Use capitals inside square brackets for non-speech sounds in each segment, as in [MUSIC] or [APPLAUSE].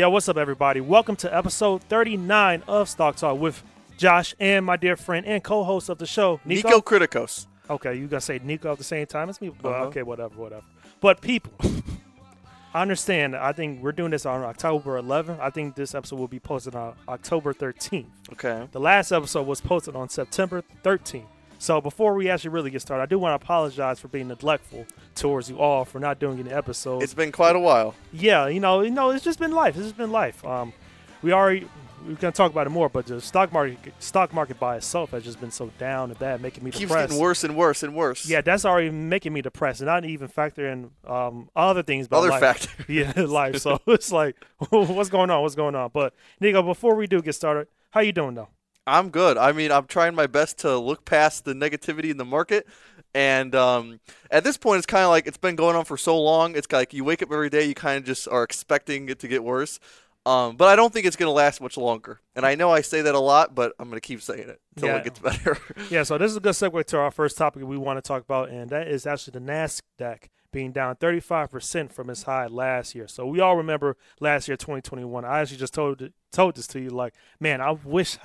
Yeah, what's up, everybody? Welcome to episode 39 of Stock Talk with Josh and my dear friend and co-host of the show, Niko. Niko Kritikos. Okay, you gotta say Niko at the same time as me. Well, Uh-huh. okay, whatever, whatever. But people, [LAUGHS] I understand. I think we're doing this on October 11th. I think this episode will be posted on October 13th. Okay. The last episode was posted on September 13th. So before we actually really get started, I do want to apologize for being neglectful towards you all for not doing any episodes. It's been quite a while. yeah, you know, you know, it's just been life. It's just been life. Um, we already we're gonna talk about it more, but the stock market stock market by itself has just been so down and bad, making me Keeps depressed. getting worse and worse and worse. Yeah, that's already making me depressed, and not even factor in um, other things about Other life. factors. [LAUGHS] Yeah, life. So [LAUGHS] it's like, [LAUGHS] what's going on? What's going on? But Niko, before we do get started, how you doing though? I'm good. I mean, I'm trying my best to look past the negativity in the market. And um, at this point, it's kind of like it's been going on for so long. It's like you wake up every day, you kind of just are expecting it to get worse. Um, but I don't think it's going to last much longer. And I know I say that a lot, but I'm going to keep saying it until Yeah. it gets [LAUGHS] better. Yeah, so this is a good segue to our first topic we want to talk about, and that is actually the Nasdaq being down 35% from its high last year. So we all remember last year, 2021. I actually just told told this to you, like, man, I wish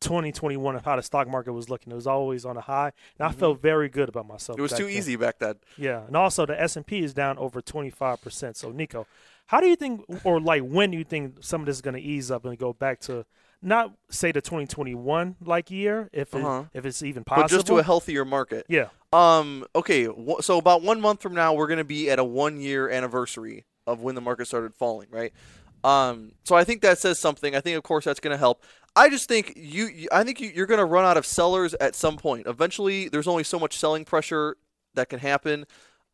2021 of how the stock market was looking. It was always on a high, and I felt very good about myself. Mm-hmm. it was too then. easy back then. Yeah, and also the S and P is down over 25%. So Niko, how do you think, or like, when do you think some of this is going to ease up and go back to? Not say the 2021 like year, if it, Uh-huh. if it's even possible. But just to a healthier market. yeah. Um. Okay. wh- So about one month from now, we're gonna be at a one-year anniversary of when the market started falling, right? Um. So I think that says something. I think, of course, that's gonna help. I just think you. I think you, you're gonna run out of sellers at some point. Eventually, there's only so much selling pressure that can happen.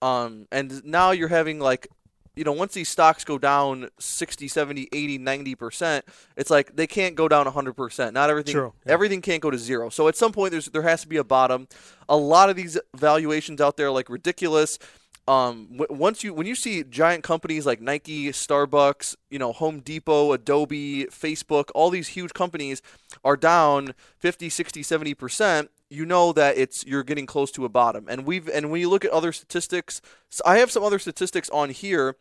Um. And now you're having like. You know, once these stocks go down 60, 70, 80, 90%, it's like they can't go down 100%. Not everything True, yeah. everything can't go to zero. So at some point there's there has to be a bottom a lot of these valuations out there are, like ridiculous. Um, w- once you when you see giant companies like Nike, Starbucks, you know, Home Depot, Adobe, Facebook, all these huge companies are down 50, 60, 70%, you know that it's you're getting close to a bottom. And we've and when you look at other statistics, so I have some other statistics on here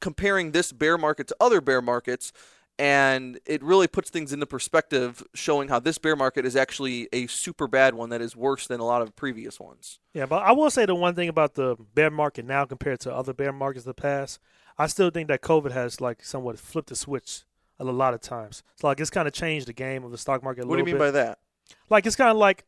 comparing this bear market to other bear markets and it really puts things into perspective showing how this bear market is actually a super bad one that is worse than a lot of previous ones Yeah, but I will say the one thing about the bear market now compared to other bear markets of the past, I still think that COVID has like somewhat flipped the switch a lot of times. It's like it's kind of changed the game of the stock market a what do you mean bit. by that like it's kind of like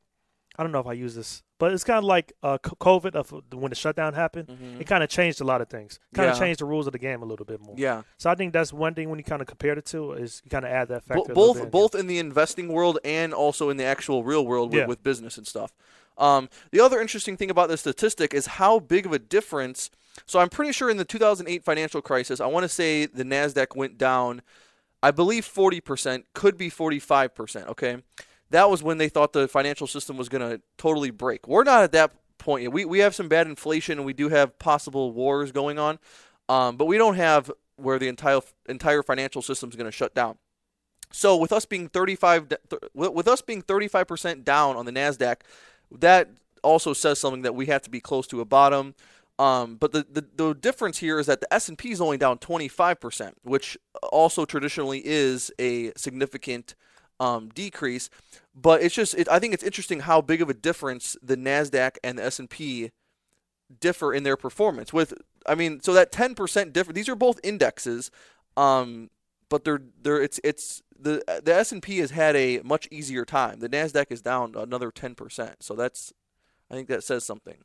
I don't know if I use this, but it's kind of like uh, COVID of when the shutdown happened. It kind of changed a lot of things. Kind of Mm-hmm. Yeah. changed the rules of the game a little bit more. yeah So I think that's one thing when you kind of compare the two is you kind of add that factor. a bit both in. both in the investing world and also in the actual real world with, Yeah. with business and stuff um, the other interesting thing about this statistic is how big of a difference so i'm pretty sure in the 2008 financial crisis i want to say the nasdaq went down I believe 40%, could be 45%, okay? That was when they thought the financial system was going to totally break. We're not at that point yet. We, we have some bad inflation and we do have possible wars going on, um, but we don't have where the entire entire financial system is going to shut down. So with us being 35 with us being 35% down on the Nasdaq, that also says something that we have to be close to a bottom. Um, but the, the, the difference here is that the S&P is only down 25%, which also traditionally is a significant um, decrease. But it's just, it, I think it's interesting how big of a difference the Nasdaq and the S&P differ in their performance. With, I mean, so that 10% difference. These are both indexes, um, but they're they're it's it's the the S&P has had a much easier time. The Nasdaq is down another 10%. So that's, I think that says something.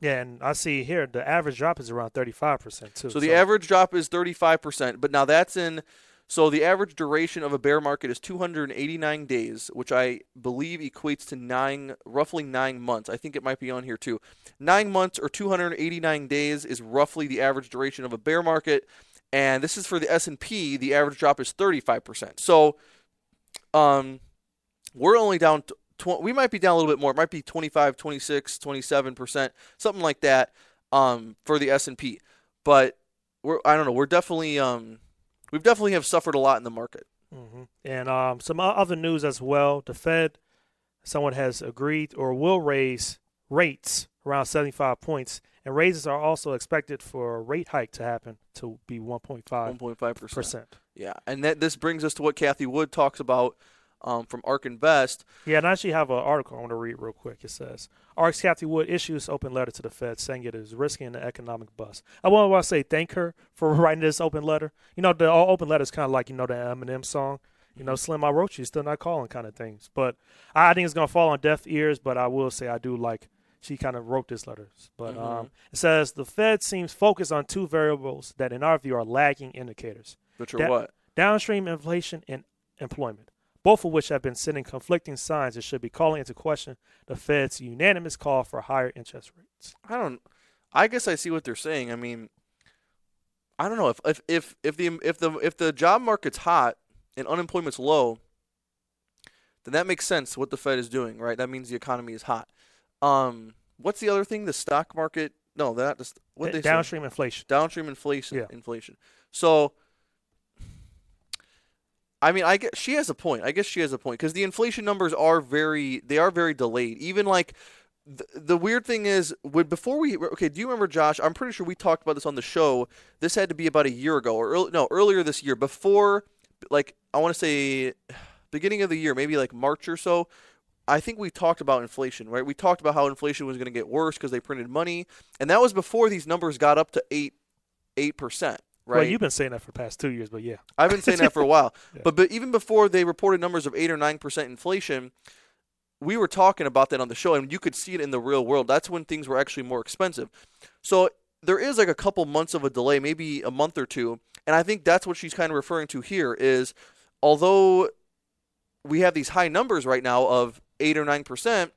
Yeah, and I see here the average drop is around 35% too. So the average drop is 35%, but now that's in so the average duration of a bear market is 289 days, which I believe equates to 9 roughly 9 months. I think it might be on here too. 9 months or 289 days is roughly the average duration of a bear market, and this is for the S&P, the average drop is 35%. So um we're only down we might be down a little bit more. It might be 25, 26, 27%, something like that um for the S&P. But we're I don't know, we're definitely um we've definitely have suffered a lot in the market. hmm And um, some other news as well. The Fed, someone has agreed or will raise rates around 75 points And raises are also expected for a rate hike to happen to be 1.5 1.5 percent. percent. Yeah, and that this brings us to what Cathie Wood talks about um, from Ark Invest. Yeah, and I actually have an article I want to read real quick. It says ARK's Cathie Wood issues open letter to the Fed saying it is risking the economic bust. I want to say thank her for [LAUGHS] writing this open letter. You know, the all open letter is kind of like you know the Eminem song. You know, Slim, I wrote you, still not calling kind of things. But I think it's gonna fall on deaf ears. But I will say I do like she kind of wrote this letter. But Mhm. um, it says the Fed seems focused on two variables that, in our view, are lagging indicators: Which are That- what? downstream inflation and employment, both of which have been sending conflicting signs that should be calling into question the Fed's unanimous call for higher interest rates. I don't. I guess I see what they're saying. I mean, I don't know if if if if the if the if the job market's hot and unemployment's low, then that makes sense what the Fed is doing, right? That means the economy is hot. Um, what's the other thing? The stock market? No, that just what they say? downstream inflation. downstream inflation. Yeah. Inflation. So, I mean, I guess she has a point. I guess she has a point because the inflation numbers are very they are very delayed. Even like the, the weird thing is when before we okay, do you remember Josh? I'm pretty sure we talked about this on the show. This had to be about a year ago or early, no earlier this year before like I want to say beginning of the year, maybe like March or so. I think we talked about inflation, right? We talked about how inflation was going to get worse because they printed money, and that was before these numbers got up to eight eight percent, right? Well, you've been saying that for the past two years, but yeah. I've been saying that for a while. [LAUGHS] Yeah. But but even before they reported numbers of eight or nine percent inflation, we were talking about that on the show, and you could see it in the real world. That's when things were actually more expensive. So there is like a couple months of a delay, maybe a month or two, and I think that's what she's kind of referring to here. Is although we have these high numbers right now of eight or nine percent,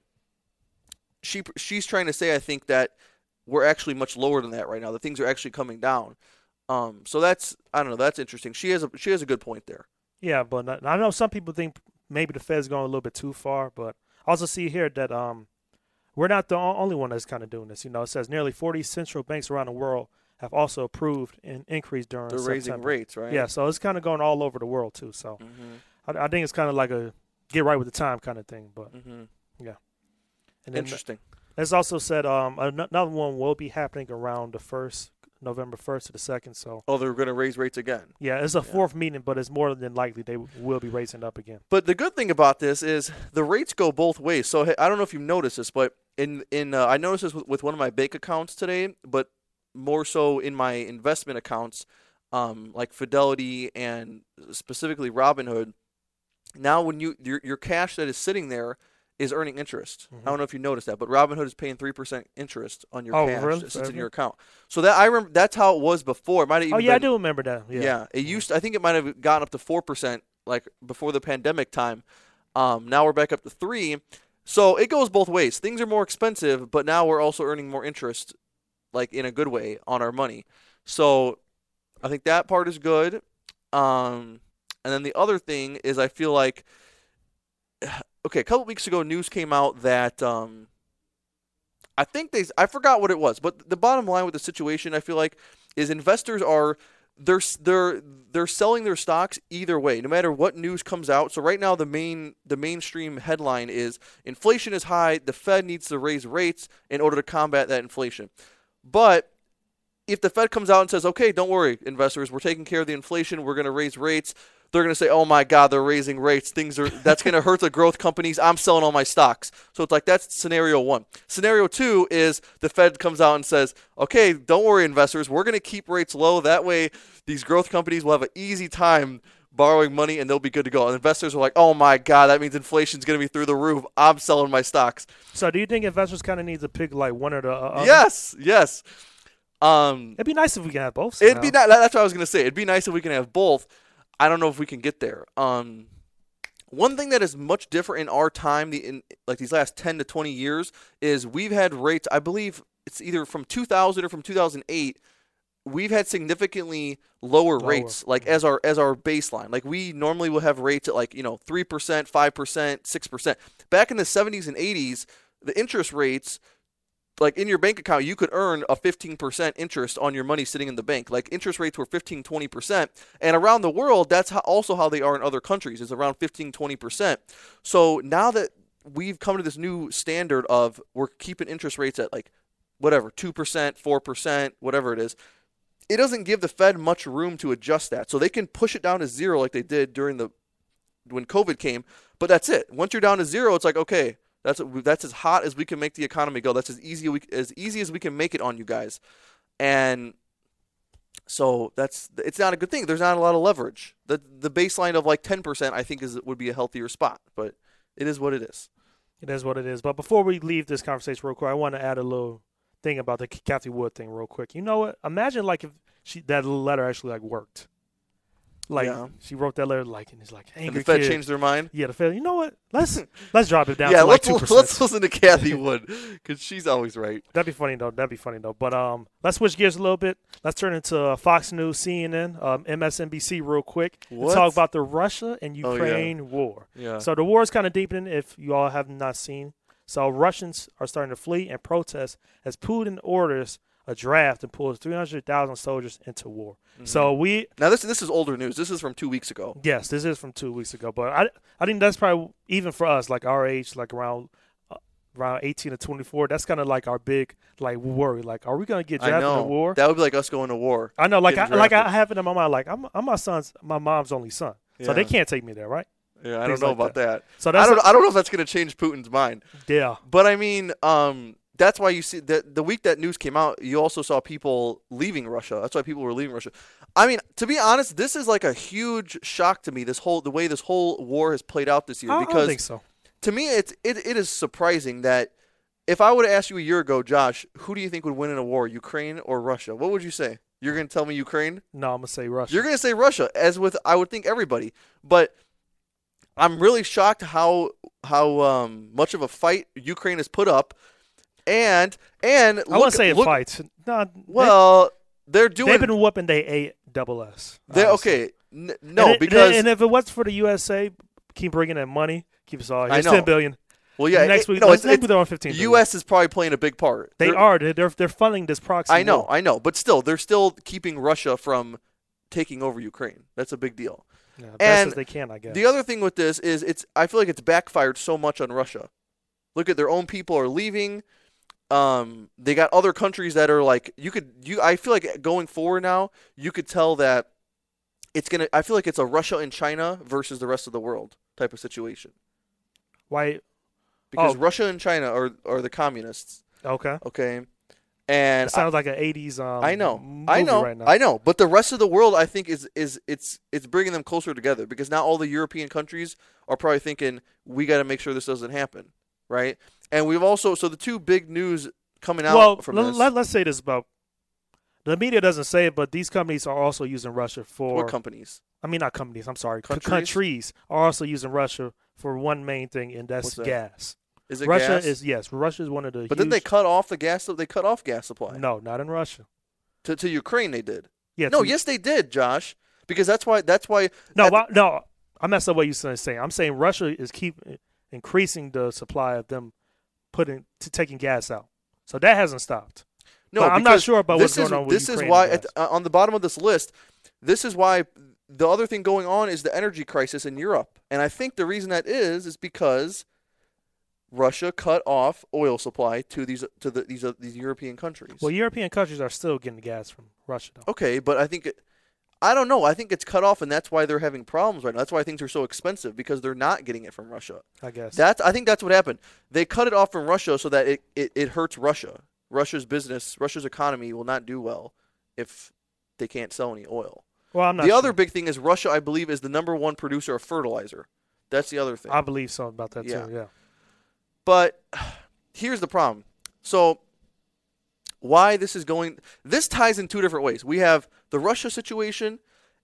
she she's trying to say I think that we're actually much lower than that right now. That things are actually coming down. Um, so that's I don't know. That's interesting. She has a she has a good point there. Yeah, but not- I know some people think maybe the Fed's going a little bit too far, but I also see here that um, we're not the only one that's kind of doing this. You know, it says nearly 40 central banks around the world have also approved an increase during They're raising rates, right? Yeah, so it's kind of going all over the world too. So hmm I, I think it's kind of like a get right with the time kind of thing. But hmm and then Interesting. it's also said um another one will be happening around the first November first to the second. So Oh, they're going to raise rates again. yeah, it's a Yeah. fourth meeting, but it's more than likely they will be raising up again. But the good thing about this is the rates go both ways. So I don't know if you've noticed this, but in in uh, I noticed this with, with one of my bank accounts today, but more so in my investment accounts, um, like Fidelity and specifically Robinhood. Now, when you your your cash that is sitting there is earning interest. I Mhm. don't know if you noticed that, but Robinhood is paying three percent interest on your Oh, cash really? that sits in your account. So that I remember that's how it was before. It might have even Oh yeah, I do remember that. yeah. Yeah. it used. I think it might have gone up to four percent, like before the pandemic time. Um, now we're back up to three. So it goes both ways. Things are more expensive, but now we're also earning more interest, like in a good way, on our money. So I think that part is good. Um, and then the other thing is, I feel like, okay, a couple weeks ago, news came out that um, I think they, I forgot what it was, but the bottom line with the situation, I feel like, is investors are they're they're they're selling their stocks either way, no matter what news comes out. So right now, the main the mainstream headline is inflation is high. The Fed needs to raise rates in order to combat that inflation. But if the Fed comes out and says, "Okay, don't worry, investors, we're taking care of the inflation. We're going to raise rates," they're going to say, "Oh my God, they're raising rates. Things are that's going to hurt the growth companies. I'm selling all my stocks." So it's like that's scenario one. Scenario two is the Fed comes out and says, "Okay, don't worry, investors. We're going to keep rates low. That way, these growth companies will have an easy time." Borrowing money and they'll be good to go. And investors are like, "Oh my God, that means inflation's going to be through the roof. I'm selling my stocks." So do you think investors kind of need to pick like one or the uh, other? Yes, yes. Um, It'd be nice if we can have both. It'd be somehow. that's what I was gonna say. It'd be nice if we can have both. I don't know if we can get there. Um, one thing that is much different in our time, the in like these last ten to twenty years, is we've had rates. I believe it's either from 2000 or from 2008. We've had significantly lower, Lower. rates, like as our as our baseline. Like we normally will have rates at like you know three percent, five percent, six percent. Back in the 70s and 80s, the interest rates like in your bank account you could earn a 15% interest on your money sitting in the bank like interest rates were 15 20% and around the world that's how, also how they are in other countries is around 15 20% so now that we've come to this new standard of we're keeping interest rates at like whatever, 2%, 4%, whatever it is, it doesn't give the Fed much room to adjust that. So they can push it down to zero like they did during the when COVID came, but that's it. Once you're down to zero, it's like, okay, that's that's as hot as we can make the economy go. That's as easy we, as easy as we can make it on you guys. And so that's it's not a good thing. There's not a lot of leverage. The the baseline of like 10% I think is would be a healthier spot, but it is what it is. It is what it is. But before we leave this conversation real quick, I want to add a little thing about the Cathie Wood thing real quick. You know what? Imagine like if she that letter actually like worked. Like Yeah. she wrote that letter like and it's like And the Fed kid. changed their mind. Yeah, the Fed. You know what? Let's let's drop it down yeah, like let's let's listen to Cathie Wood because she's always right. That'd be funny though. That'd be funny though. But um, let's switch gears a little bit. Let's turn into uh, Fox News, CNN, um, MSNBC real quick. What? talk about the Russia and Oh, yeah. Ukraine war. Yeah. So the war is kind of deepening. If you all have not seen, so Russians are starting to flee and protest as Putin orders a draft and pulls 300,000 soldiers into war. Mm-hmm. So we now this this is older news. This is from two weeks ago. Yes, this is from two weeks ago, but I I think that's probably even for us, like our age, like around uh, around eighteen to twenty four. That's kind of like our big like worry. Like, are we gonna get drafted in know a war? that would be like us going to war. I know, like I, getting like I have it in my mind. Like I'm I'm my son's my mom's only son, so they can't take me there, right? Yeah, I Things don't know like about that. So I don't I don't know if that's going to change Putin's mind. yeah, But I mean, um, that's why you see that the week that news came out, you also saw people leaving Russia. That's why people were leaving Russia. I mean, to be honest, this is like a huge shock to me. This whole the way this whole war has played out this year I, because think so. to me, it's it, it is surprising that if I would have asked you a year ago, Josh, who do you think would win in a war, Ukraine or Russia? What would you say? You're going to tell me Ukraine? No, I'm gonna say Russia. You're going to say Russia, as with I would think everybody. But I'm really shocked how how um, much of a fight Ukraine has put up, and and I want to say it look, fights. No, Well, they're doing. they, doing. have been whooping they a double S. they okay. N- no, and it- because and if it wasn't for the USA, keep bringing in money, keep us all. I know. ten billion. well, yeah. next it- week, no, it's, next it's, week they're on fifteen. billion. U.S. is probably playing a big part. They They're- are. They're, they're they're funding this proxy. I know, war. I know, but still, they're still keeping Russia from taking over Ukraine. That's a big deal. Yeah, And as they can, I guess. The other thing with this is it's I feel like it's backfired so much on Russia. Look at their own people are leaving. Um, they got other countries that are like you could you. I feel like going forward now, you could tell that it's gonna. I feel like it's a Russia and China versus the rest of the world type of situation Why? because Oh. Russia and China are are the communists. Okay. Okay, and It sounds like an '80s. Um, I know, I know, Right now. I know. But the rest of the world, I think, is is it's it's bringing them closer together because now all the European countries are probably thinking we got to make sure this doesn't happen, right? And we've also so the two big news coming out well, from let, this. let, us say this about the media doesn't say it, but these companies are also using Russia for. what companies? I mean, not companies. I'm sorry. Countries? countries are also using Russia for one main thing, and that's that? gas. Is it Russia gas? is yes. Russia is one of the. but then they cut off the gas. They cut off gas supply No, not in Russia. to to Ukraine. They did. Yeah. no, to- yes, they did, Josh. Because that's why that's why No, at why- no. I messed up what you saying. I'm saying Russia is keep increasing the supply of them putting to taking gas out. So that hasn't stopped. No, But I'm not sure about what's is, going on with This is why gas. uh, on the bottom of this list, this is why the other thing going on is the energy crisis in Europe, and I think the reason that is is because Russia cut off oil supply to these to the, these uh, these European countries. Well, European countries are still getting gas from Russia, though. okay, but I think it, I don't know. I think it's cut off, and that's why they're having problems right now. That's why things are so expensive because they're not getting it from Russia. I guess. That's I think that's what happened. They cut it off from Russia so that it, it, it hurts Russia. Russia's business, Russia's economy will not do well if they can't sell any oil. well, I'm not. The sure. other big thing is Russia, I believe, is the number one producer of fertilizer. That's the other thing. I believe so about that Yeah. too. Yeah. But here's the problem. So why this is going this ties in two different ways. We have the Russia situation,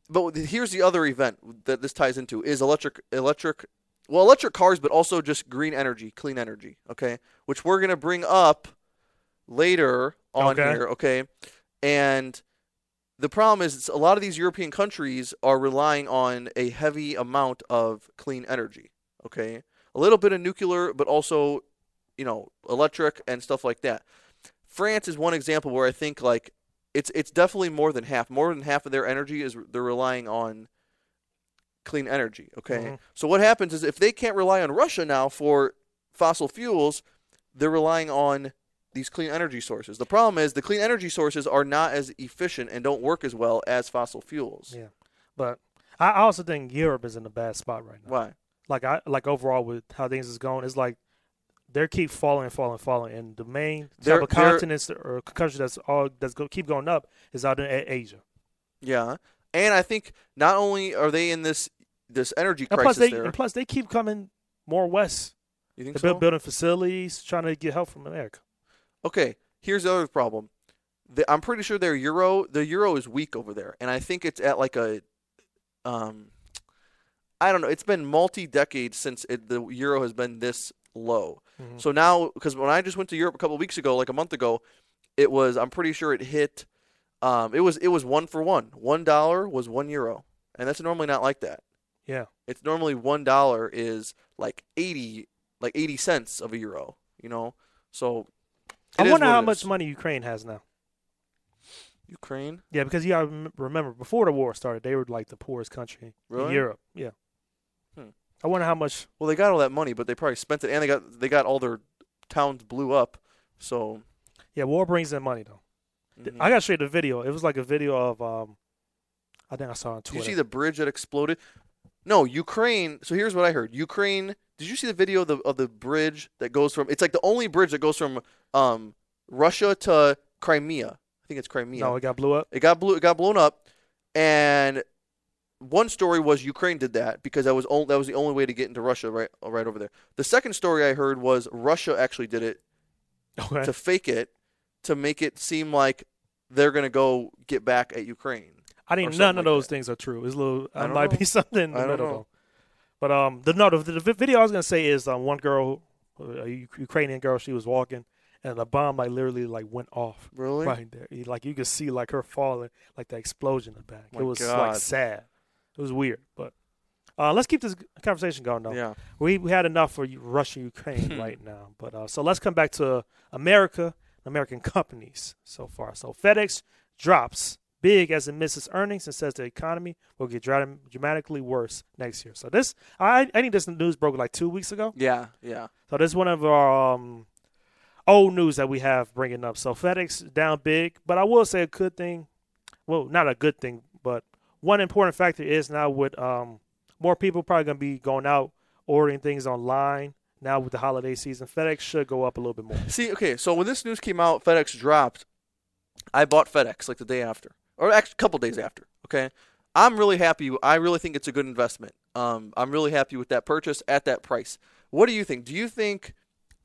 but here's the other event that this ties into is electric electric well, electric cars but also just green energy, clean energy, okay? Which we're going to bring up later on Okay. here, okay? And the problem is a lot of these European countries are relying on a heavy amount of clean energy, okay? A little bit of nuclear, but also, you know, electric and stuff like that. France is one example where I think like it's it's definitely more than half. More than half of their energy is they're relying on clean energy. Okay, Mhm. so what happens is if they can't rely on Russia now for fossil fuels, they're relying on these clean energy sources. The problem is the clean energy sources are not as efficient and don't work as well as fossil fuels. Yeah, but I I also think Europe is in a bad spot right now. Why? Like I like overall with how things is going, it's like they keep falling, and falling, and falling, and the main type of continents or country that's all that's go keep going up is out in A- Asia. Yeah, and I think not only are they in this this energy And crisis plus they there. and plus they keep coming more west. you think They're so? building facilities, trying to get help from America. Okay, here's the other problem. The, I'm pretty sure their euro, the euro is weak over there, and I think it's at like a, um, I don't know. It's been multi decades since it, the euro has been this low. Mhm. So now, because when I just went to Europe a couple of weeks ago, like a month ago, it was. I'm pretty sure it hit. Um, it was it was one for one. One dollar was one euro, and that's normally not like that. Yeah. It's normally one dollar is like eighty, like eighty cents of a euro. You know, so. I wonder how much money Ukraine has now. Ukraine. Yeah, because you gotta remember before the war started, they were like the poorest country Really? in Europe. Yeah. Hmm. I wonder how much. Well, they got all that money, but they probably spent it, and they got they got all their towns blew up. So Yeah, war brings in money though. Th- mhm. I gotta show you the video. It was like a video of um, I think I saw it on did Twitter. you see the bridge that exploded? No, Ukraine. So here's what I heard. Ukraine. Did you see the video of the of the bridge that goes from? It's like the only bridge that goes from um Russia to Crimea. I think it's Crimea. No, it got blew up. It got blew. It got blown up, and one story was Ukraine did that because that was only, that was the only way to get into Russia right right over there. The second story I heard was Russia actually did it Okay. to fake it to make it seem like they're gonna go get back at Ukraine. I think none like of those that. things are true. It's a little. I It might know. be [LAUGHS] something in the I don't middle know. But um, the no, the, the video I was gonna say is um, one girl, a U- Ukrainian girl, she was walking, and the bomb like literally like went off Really? right there. Like you could see like her falling, like the explosion in the back. My it was God. like sad. It was weird, but uh, let's keep this conversation going though. Yeah. We we had enough for Russia Ukraine [LAUGHS] right now, but uh, so let's come back to America, American companies so far. So FedEx drops big as it misses earnings and says the economy will get dra- dramatically worse next year. So this I I think this news broke like two weeks ago. Yeah. Yeah. So this is one of our um, old news that we have bringing up. So FedEx down big, but I will say a good thing. Well, not a good thing, one important factor is now with um, more people probably going to be going out ordering things online now with the holiday season. FedEx should go up a little bit more. See, okay, so when this news came out, FedEx dropped. I bought FedEx like the day after, or actually a couple days after. Okay, I'm really happy. I really think it's a good investment. Um, I'm really happy with that purchase at that price. What do you think? Do you think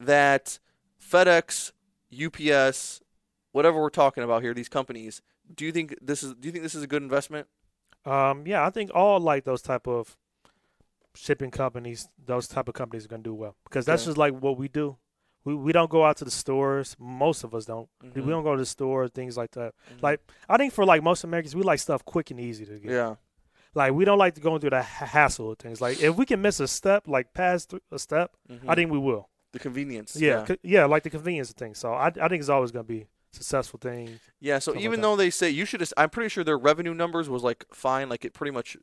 that FedEx, UPS, whatever we're talking about here, these companies, do you think this is? Do you think this is a good investment? Um, yeah, I think all like those type of shipping companies, those type of companies are going to do well because that's Okay. just like what we do. We we don't go out to the stores. Most of us don't. We Mhm. don't go to the store, things like that. Mhm. Like I think for like most Americans, we like stuff quick and easy to get. yeah, Like we don't like to go through the hassle of things. Like if we can miss a step, like pass through a step, Mhm. I think we will. the convenience. Yeah, yeah. c- yeah, like the convenience of things. So I I think it's always going to be successful thing. Yeah, so Something like even though they say you should, just, I'm pretty sure their revenue numbers was like fine, like it pretty much,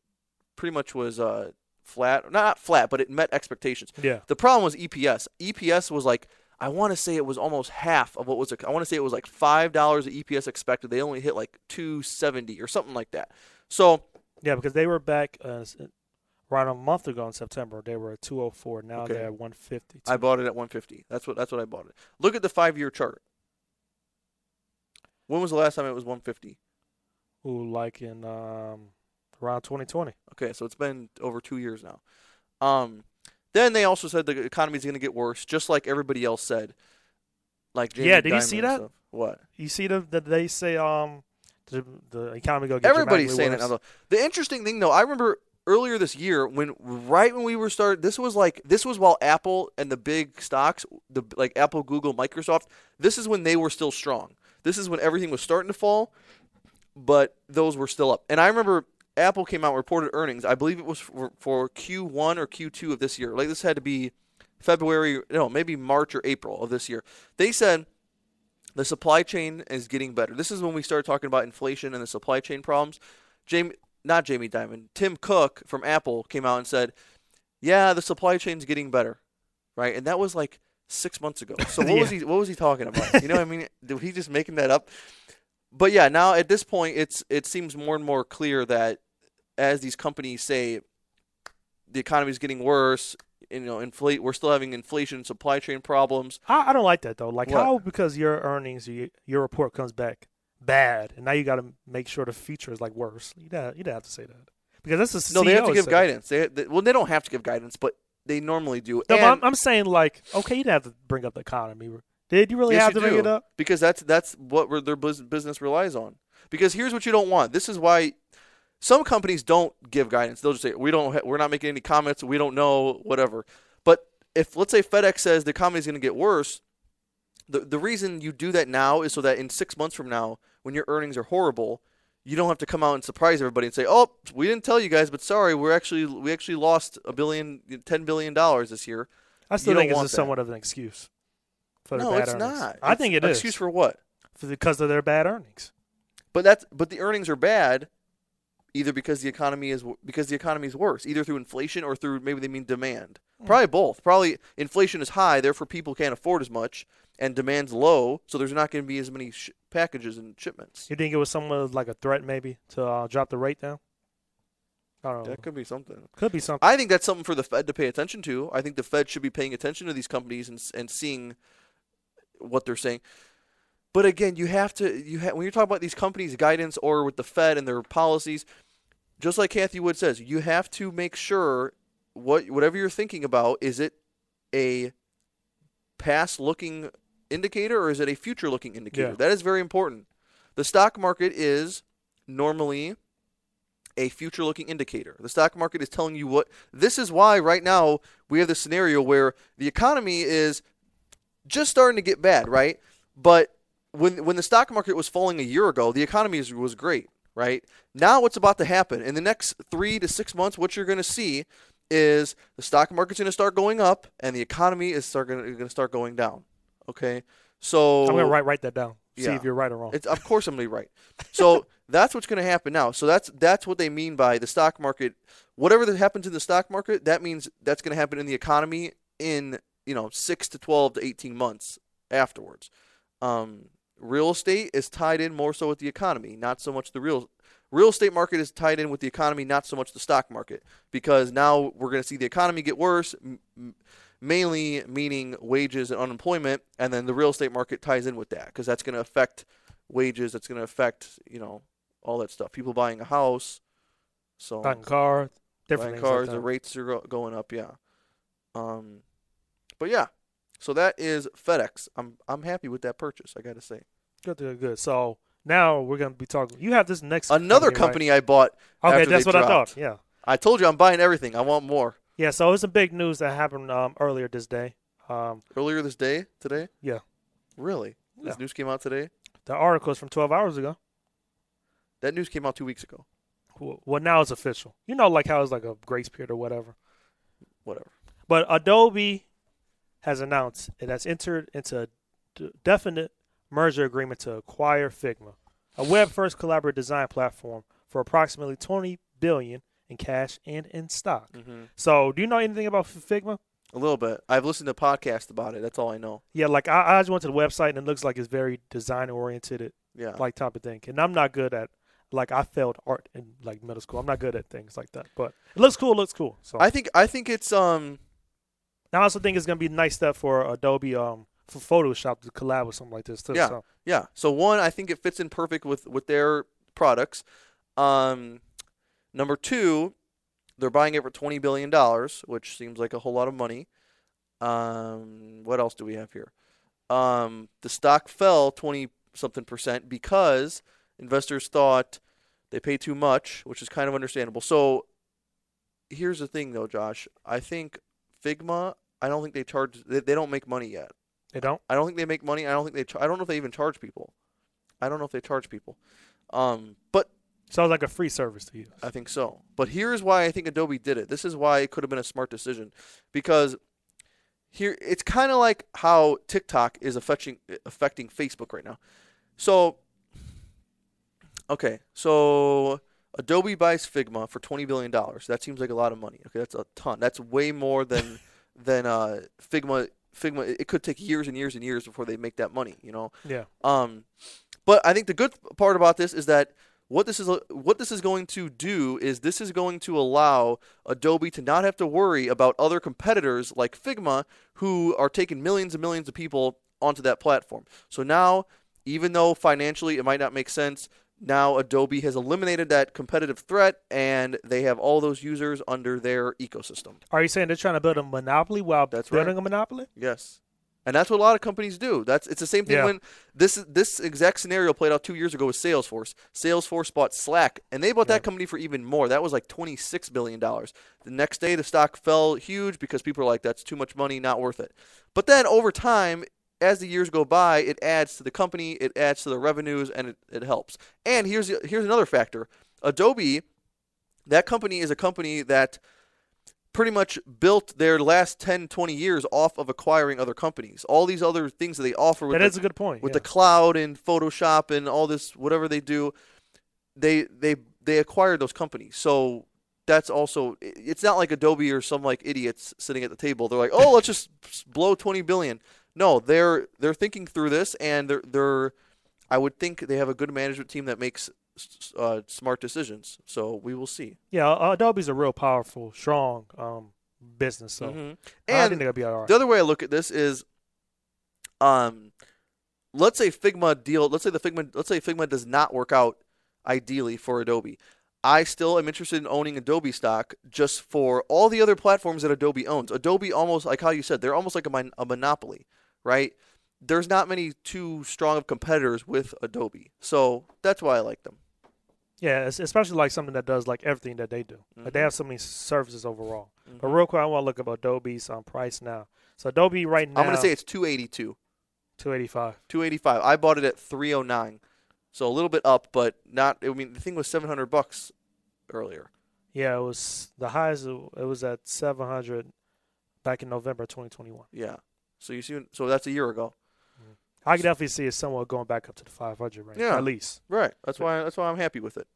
pretty much was uh flat, not flat, but it met expectations. Yeah. The problem was EPS. EPS was like I want to say it was almost half of what was. I want to say it was like five dollars of EPS expected. They only hit like two seventy or something like that. So Yeah, because they were back uh, right a month ago in September. They were at 204. Now Okay. they're at 150. I bought it at one fifty. That's what that's what I bought it. Look at the five year chart. When was the last time it was one fifty? Ooh, like in um, around 2020. Okay, so it's been over two years now. Um, then they also said the economy is going to get worse, just like everybody else said. Like Jamie Yeah, did you see that? stuff. What? You see the that they say um the, the economy go get Everybody's saying it now. The interesting thing, though, I remember earlier this year when right when we were started. This was like this was while Apple and the big stocks, the like Apple, Google, Microsoft. This is when they were still strong. This is when everything was starting to fall, but those were still up. And I remember Apple came out and reported earnings. I believe it was for, for Q1 or Q2 of this year. Like this had to be February, no, maybe March or April of this year. They said the supply chain is getting better. This is when we started talking about inflation and the supply chain problems. Jamie, not Jamie Dimon, Tim Cook from Apple came out and said, "Yeah, the supply chain's getting better." Right? And that was like six months ago. [LAUGHS] So what Yeah. was he? What was he talking about? You know, what I mean, [LAUGHS] did he just making that up? But yeah, now at this point, it's it seems more and more clear that as these companies say, the economy is getting worse. You know, inflate. We're still having inflation, supply chain problems. I, I don't like that though. Like What? how because your earnings, your, your report comes back bad, and now you got to make sure the future is like worse. You don't, you don't have to say that because that's the No, they have to give guidance. They, they well, they don't have to give guidance, but they normally do. No, And- I'm, I'm saying like, okay, you didn't have to bring up the economy. Did you really Yes, have you to bring do. it up? because that's that's what their bus- business relies on. Because here's what you don't want. This is why some companies don't give guidance. They'll just say we don't ha- we're not making any comments. We don't know whatever. But if let's say FedEx says the economy is going to get worse, the the reason you do that now is so that in six months from now, when your earnings are horrible, you don't have to come out and surprise everybody and say, "Oh, we didn't tell you guys, but sorry, we're actually we actually lost a billion, ten billion dollars this year." I still You think it's want just that. somewhat of an excuse for their no, bad it's earnings. not. I It's think it an is excuse for what? for- because of their bad earnings. But that's but the earnings are bad, either because the economy is because the economy is worse, either through inflation or through maybe they mean demand. Hmm. Probably both. Probably inflation is high, therefore people can't afford as much, and demand's low, so there's not going to be as many sh- packages and shipments. You think it was someone like a threat maybe to uh, drop the rate down? I don't know. That could be something. Could be something. I think that's something for the Fed to pay attention to. I think the Fed should be paying attention to these companies and and seeing what they're saying. But again, you have to you ha- when you're talking about these companies' guidance or with the Fed and their policies, just like Cathie Wood says, you have to make sure what whatever you're thinking about is it a past looking indicator or is it a future looking indicator? Yeah. That is very important. The stock market is normally a future looking indicator. The stock market is telling you what this is why right now we have this scenario where the economy is just starting to get bad, right? But when when the stock market was falling a year ago, the economy is, was great, right? Now what's about to happen in the next 3 to 6 months what you're going to see is the stock market's going to start going up and the economy is going to start going down. Okay? So I'm gonna write write that down. See Yeah. if you're right or wrong. it's of course I'm gonna be right. So [LAUGHS] that's what's gonna happen now. So that's that's what they mean by the stock market. Whatever that happens in the stock market, that means that's gonna happen in the economy in you know six to twelve to eighteen months afterwards. Um, real estate is tied in more so with the economy, not so much the real real estate market is tied in with the economy, not so much the stock market, because now we're gonna see the economy get worse. M- m- mainly meaning wages and unemployment, and then the real estate market ties in with that because that's going to affect wages. That's going to affect you know all that stuff. People buying a house, so Buying cars, different buying cars, like the rates are go- going up. Yeah, um, but yeah, so that is FedEx. I'm I'm happy with that purchase. I got to say. Good, good, good. So now we're gonna be talking. You have this next Another company, company I bought. Okay, that's what I thought. Yeah, I told you I'm buying everything. I want more. Yeah. So it's some big news that happened um, earlier this day. Um, Earlier this day, today. Yeah. Really? This Yeah. news came out today. the article is from 12 hours ago. That news came out two weeks ago. Well, well, now it's official. You know, like how it's like a grace period or whatever. Whatever. But Adobe has announced it has entered into a d- definite merger agreement to acquire Figma, a web-first collaborative design platform for approximately 20 billion in cash and in stock. Mm-hmm. So, do you know anything about Figma? A little bit. I've listened to podcasts about it. That's all I know. Yeah, like I, I just went to the website and it looks like it's very design oriented, Yeah. like type of thing. And I'm not good at like I failed art in like middle school. I'm not good at things like that, but it looks cool. It looks cool. So I think I think it's um I also think it's gonna be a nice step for Adobe um for Photoshop to collab with something like this too. Yeah. So yeah. So one, I think it fits in perfect with with their products. Um, number two, they're buying it for twenty billion dollars, which seems like a whole lot of money. Um, what else do we have here? Um, the stock fell twenty something percent because investors thought they paid too much, which is kind of understandable. So here's the thing, though, Josh. I think Figma. I don't think they charge. They, they don't make money yet. they don't. I don't think they make money. I don't think they. Char- I don't know if they even charge people. I don't know if they charge people. Um, but Sounds like a free service to you. I think so. But here's why I think Adobe did it. This is why it could have been a smart decision, because here it's kind of like how TikTok is affecting affecting Facebook right now. So, okay, so Adobe buys Figma for twenty billion dollars. That seems like a lot of money. Okay, that's a ton. That's way more than [LAUGHS] than uh, Figma Figma, it, it could take years and years and years before they make that money. You know. Yeah. Um, but I think the good part about this is that what this is what this is going to do is this is going to allow Adobe to not have to worry about other competitors like Figma who are taking millions and millions of people onto that platform. So now, even though financially it might not make sense, now Adobe has eliminated that competitive threat and they have all those users under their ecosystem. Are you saying they're trying to build a monopoly while That's building right. a monopoly? Yes. And that's what a lot of companies do. That's it's the same thing Yeah. when this this exact scenario played out two years ago with Salesforce. Salesforce bought Slack, and they bought that company for even more. That was like twenty six billion dollars. The next day, the stock fell huge because people are like, "That's too much money, not worth it." But then over time, as the years go by, it adds to the company, it adds to the revenues, and it, it helps. And here's here's another factor: Adobe, that company is a company that pretty much built their last 10 20 years off of acquiring other companies all these other things that they offer with That the, is a good point. with yeah. the cloud and photoshop and all this whatever they do they they they acquired those companies so that's also it's not like adobe or some like idiots sitting at the table they're like oh let's just blow 20 billion no they're they're thinking through this and they're they're i would think they have a good management team that makes uh, smart decisions so we will see yeah, uh, Adobe's a real powerful, strong um, business. So Mhm. I and think they'll be all right. The other way I look at this is, um, let's say Figma deal. Let's say the Figma. Let's say Figma does not work out ideally for Adobe. I still am interested in owning Adobe stock just for all the other platforms that Adobe owns. Adobe almost like how you said they're almost like a, mon- a monopoly, right? There's not many too strong of competitors with Adobe, so that's why I like them. Yeah, especially like something that does like everything that they do. Like they Mhm. have so many services overall. But Mhm. real quick, I want to look up Adobe's um, price now. So Adobe right now, I'm gonna say it's 282. two eighty five. 285. I bought it at 309. So a little bit up, but not I mean the thing was 700 bucks earlier. Yeah, it was the highest. It it was at seven hundred back in November twenty twenty one. Yeah. So you see so that's a year ago. I can definitely see it somewhat going back up to the five hundred range Yeah. at least. Right. That's why that's why I'm happy with it.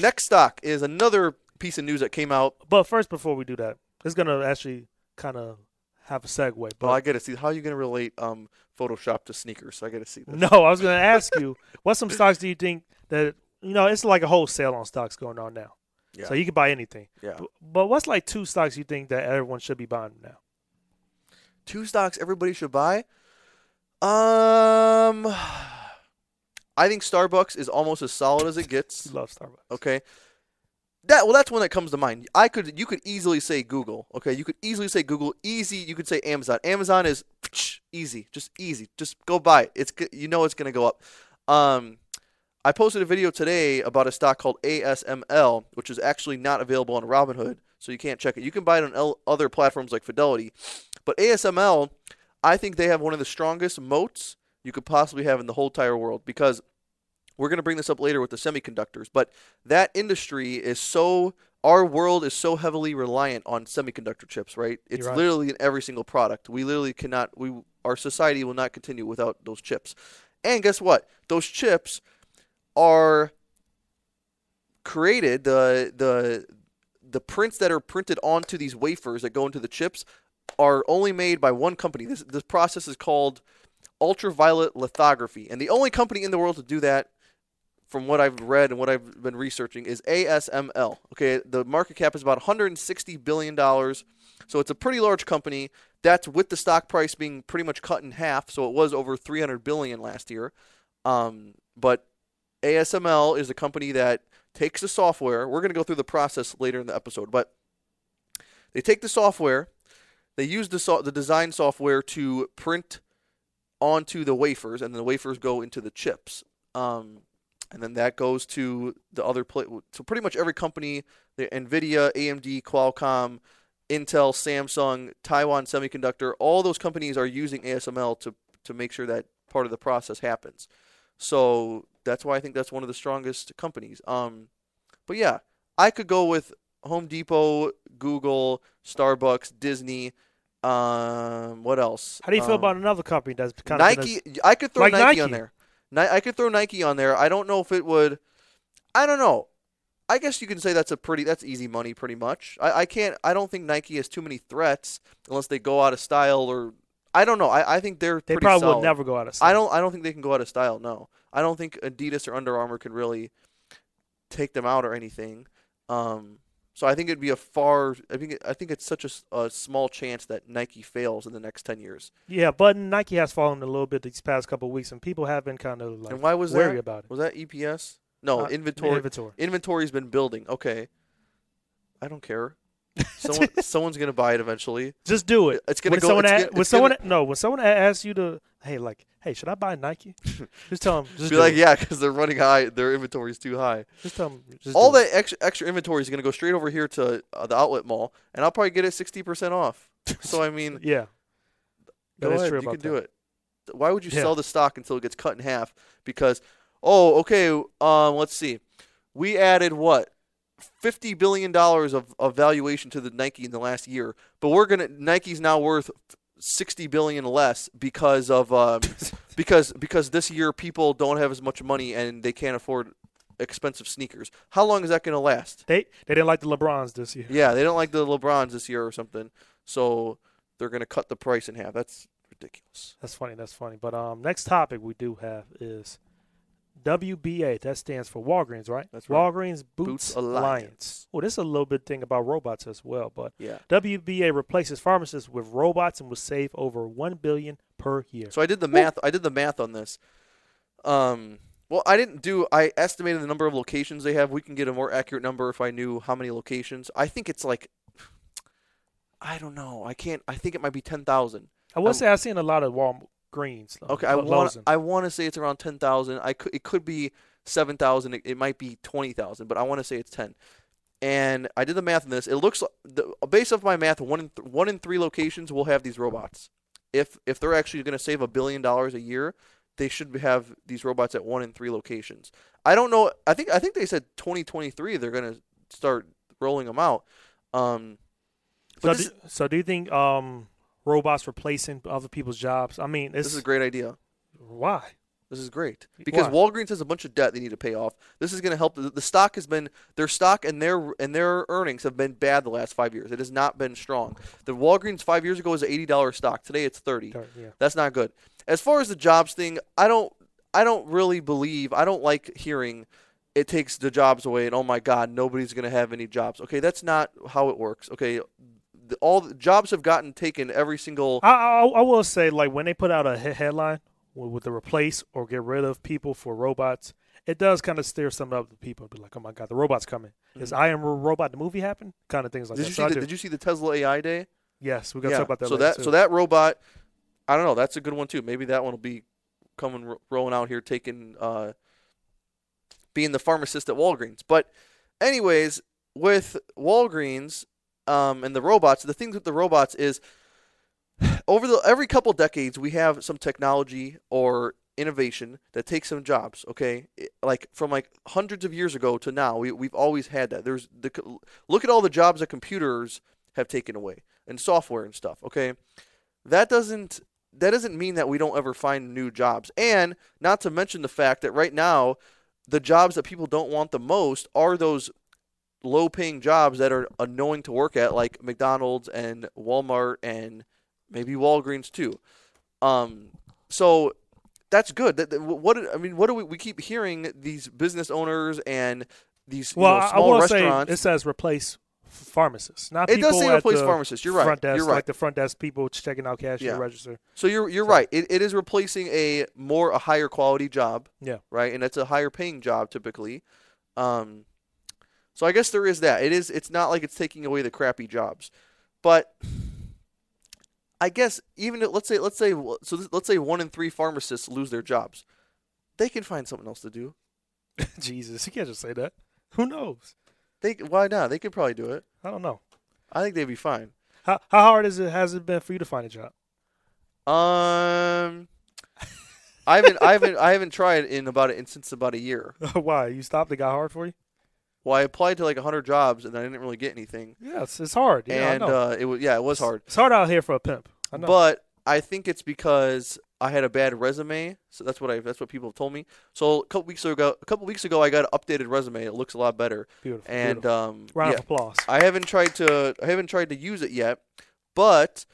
Next stock is another piece of news that came out. But first, before we do that, it's gonna actually kind of have a segue. But Well, I got to see how are you going to relate um Photoshop to sneakers. I got to see this. No, I was going to ask you, [LAUGHS] what some stocks do you think that you know? It's like a whole sale on stocks going on now, Yeah. so you can buy anything. yeah. B- But what's like two stocks you think that everyone should be buying now? Two stocks everybody should buy. Um I think Starbucks is almost as solid as it gets. Love Starbucks. Okay. That well, that's one that comes to mind. I could, you could easily say Google. Okay, you could easily say Google. Easy, you could say Amazon. Amazon is [TSK] easy, just easy. Just go buy it. It's you know it's gonna go up. Um, I posted a video today about a stock called ASML, which is actually not available on Robinhood, so you can't check it. You can buy it on L- other platforms like Fidelity, but ASML, I think they have one of the strongest moats you could possibly have in the whole entire world because we're going to bring this up later with the semiconductors, but that industry is so our world is so heavily reliant on semiconductor chips, right? It's right. literally in every single product. We literally cannot we our society will not continue without those chips. And guess what? Those chips are created the the the prints that are printed onto these wafers that go into the chips are only made by one company. This this process is called ultraviolet lithography, and the only company in the world to do that, from what I've read and what I've been researching, is ASML. Okay, the market cap is about 160 billion dollars, so it's a pretty large company. That's with the stock price being pretty much cut in half, so it was over 300 billion last year. Um, but ASML is a company that takes the software. We're going to go through the process later in the episode, but they take the software, they use the so- the design software to print onto the wafers, and then the wafers go into the chips. Um, and then that goes to the other pla So pretty much every company, the Nvidia, AMD, Qualcomm, Intel, Samsung, Taiwan Semiconductor, all those companies are using ASML to to make sure that part of the process happens. So that's why I think that's one of the strongest companies. Um, but yeah, I could go with Home Depot, Google, Starbucks, Disney. Um, what else? How do you feel Um, about another company that's kind of Nike? I could throw Like Nike, on there. Ni- I could throw Nike on there. I don't know if it would. I don't know. I guess you can say that's a pretty that's easy money, pretty much. I, I can't. I don't think Nike has too many threats unless they go out of style or I don't know. I, I think they're They probably solid. will never go out of style. I don't. I don't think they can go out of style. No, I don't think Adidas or Under Armour can really take them out or anything. Um, so I think it'd be a far. I think. I think it's such a, a, small chance that Nike fails in the next ten years. Yeah, but Nike has fallen a little bit these past couple of weeks, and people have been kind of like and why was wary that? about it. Was that EPS? No, Uh, inventory. Inventory. Inventory's been building. Okay, I don't care. [LAUGHS] Someone, [LAUGHS] someone's gonna buy it eventually. Just do it. It's gonna when go. someone it's a- when someone gonna no when someone asks you to hey like hey should I buy Nike? [LAUGHS] just tell them. Just be like, it. yeah, because they're running high. Their inventory is too high. Just tell them. Just All that extra extra inventory is gonna go straight over here to uh, the outlet mall, and I'll probably get it sixty percent off. So I mean, Yeah. Go That ahead, true you can do it. Why would you Yeah. sell the stock until it gets cut in half? Because, oh, okay, um, let's see, we added what, fifty billion dollars of, of valuation to the Nike in the last year, but we're gonna Nike's now worth sixty billion less because of um, [LAUGHS] because because this year people don't have as much money and they can't afford expensive sneakers. How long is that gonna last? They they didn't like the LeBrons this year. Yeah, they don't like the LeBrons this year or something, so they're gonna cut the price in half. That's ridiculous. That's funny. That's funny. But um, next topic we do have is WBA. That stands for Walgreens, right? That's right. Walgreens Boots, Boots Alliance. Alliance. Well, this is a little bit thing about robots as well. But Yeah. WBA replaces pharmacists with robots and will save over one billion per year. So I did the math. I did the math on this. Um, well, I didn't do. I estimated the number of locations they have. We can get a more accurate number if I knew how many locations. I think it's like. I don't know. I can't. I think it might be ten thousand. I will I'm- say I've seen a lot of Walgreens. Though, Okay, I want. I want to say it's around ten thousand. I could. It could be seven thousand. It, it might be twenty thousand, but I want to say it's ten. And I did the math on this. It looks like the based off my math, one in th- one in three locations will have these robots. If if they're actually going to save a billion dollars a year, they should have these robots at one in three locations. I don't know. I think I think they said 2023 they're going to start rolling them out. Um, So do, so do you think um, robots replacing other people's jobs? I mean, this is a great idea. why? This is great because Why? Walgreens has a bunch of debt they need to pay off. This is going to help. The, the stock has been their stock and their and their earnings have been bad the last five years. It has not been strong. The Walgreens five years ago was an eighty dollars stock. Today it's thirty. Yeah. That's not good. As far as the jobs thing, I don't I don't really believe. I don't like hearing it takes the jobs away and oh my god nobody's going to have any jobs. Okay, that's not how it works. Okay, all the jobs have gotten taken every single. I, I I will say like when they put out a he- headline with, with the replace or get rid of people for robots, it does kind of stir some up the people. Be like, oh my god, the robot's coming. Is I Am a Robot the movie happen? Kind of things like Did that. you So the, Did you see the Tesla AI day? yes, we got gonna talk about that. So that too. so that robot, I don't know. That's a good one too. Maybe that one will be coming ro- rolling out here, taking uh, being the pharmacist at Walgreens. But anyways, with Walgreens um, and the robots, the things with the robots is over the every couple decades we have some technology or innovation that takes some jobs okay? Like from like hundreds of years ago to now we, we've always had that. There's the look at all the jobs that computers have taken away and software and stuff okay? That doesn't that doesn't mean that we don't ever find new jobs. And not to mention the fact that right now the jobs that people don't want the most are those low paying jobs that are annoying to work at like McDonald's and Walmart and maybe Walgreens too um so that's good that, that- what I mean what do we we keep hearing these business owners and these you know, I- I small will restaurants say it says replace pharmacists, not it people does say replace pharmacists. You're right. Desk, You're right. like the front desk people checking out cash Yeah. register. So you're you're So- right. It, it is replacing a more a higher quality job. Yeah. Right, and it's a higher paying job typically. Um, so I guess there is that. It is. It's not like it's taking away the crappy jobs, but I guess even if, let's say let's say so this, let's say one in three pharmacists lose their jobs, they can find something else to do. [LAUGHS] Jesus, you can't just say that. Who knows? They why not? They could probably do it. I don't know. I think they'd be fine. How how hard is it has it been for you to find a job? Um, I haven't I haven't I haven't tried in about in since about a year. [LAUGHS] Why you stopped? It got hard for you? Well, I applied to like 100 jobs and I didn't really get anything. Yes, it's hard. Yeah, and uh, it was yeah, it was hard. It's hard out here for a pimp. I know. But I think it's because I had a bad resume. So that's what I that's what people have told me. So a couple weeks ago, a couple weeks ago, I got an updated resume. It looks a lot better. beautiful. And beautiful. um, round yeah, of applause. I haven't tried to I haven't tried to use it yet, but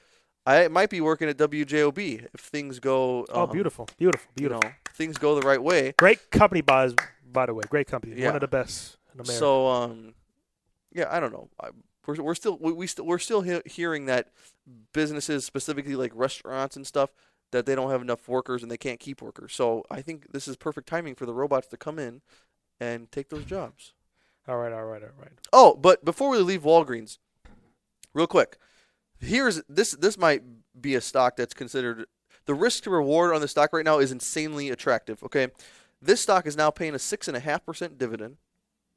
I might be working at WJOB if things go. Oh, um, beautiful, beautiful, You beautiful. know, things go the right way. Great company, by by the way. Great company. Yeah. One of the best in America. So, um, yeah, I don't know. I, we're, we're still we, we still we're still he- hearing that businesses, specifically like restaurants and stuff, that they don't have enough workers and they can't keep workers. So I think this is perfect timing for the robots to come in and take those jobs. all right, all right, all right. Oh, but before we leave Walgreens, real quick, here's this. This might be a stock that's considered the risk to reward on the stock right now is insanely attractive. Okay, this stock is now paying a six and a half percent dividend.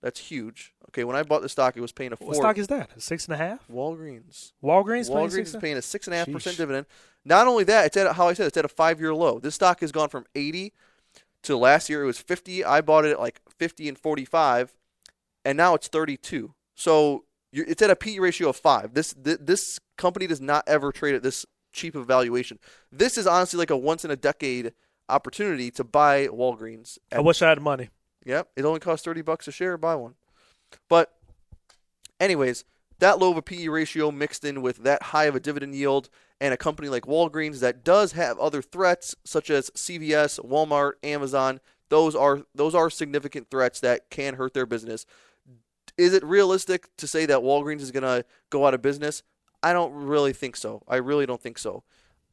That's huge. Okay, when I bought the stock, it was paying a four. What stock is that? Six and a half. Walgreens. Walgreens. paying Walgreens is paying a six and a half percent dividend. Not only that, it's at how I said it's at a five year low. This stock has gone from eighty to last year it was fifty. I bought it at like fifty and forty five, and now it's thirty two. So you're, it's at a PE ratio of five. This th- this company does not ever trade at this cheap of valuation. This is honestly like a once in a decade opportunity to buy Walgreens. I wish I had money. Yep, it only costs thirty bucks a share. Buy one. But anyways, that low of a PE ratio mixed in with that high of a dividend yield and a company like Walgreens that does have other threats such as CVS, Walmart, Amazon, those are those are significant threats that can hurt their business. Is it realistic to say that Walgreens is going to go out of business? I don't really think so. I really don't think so.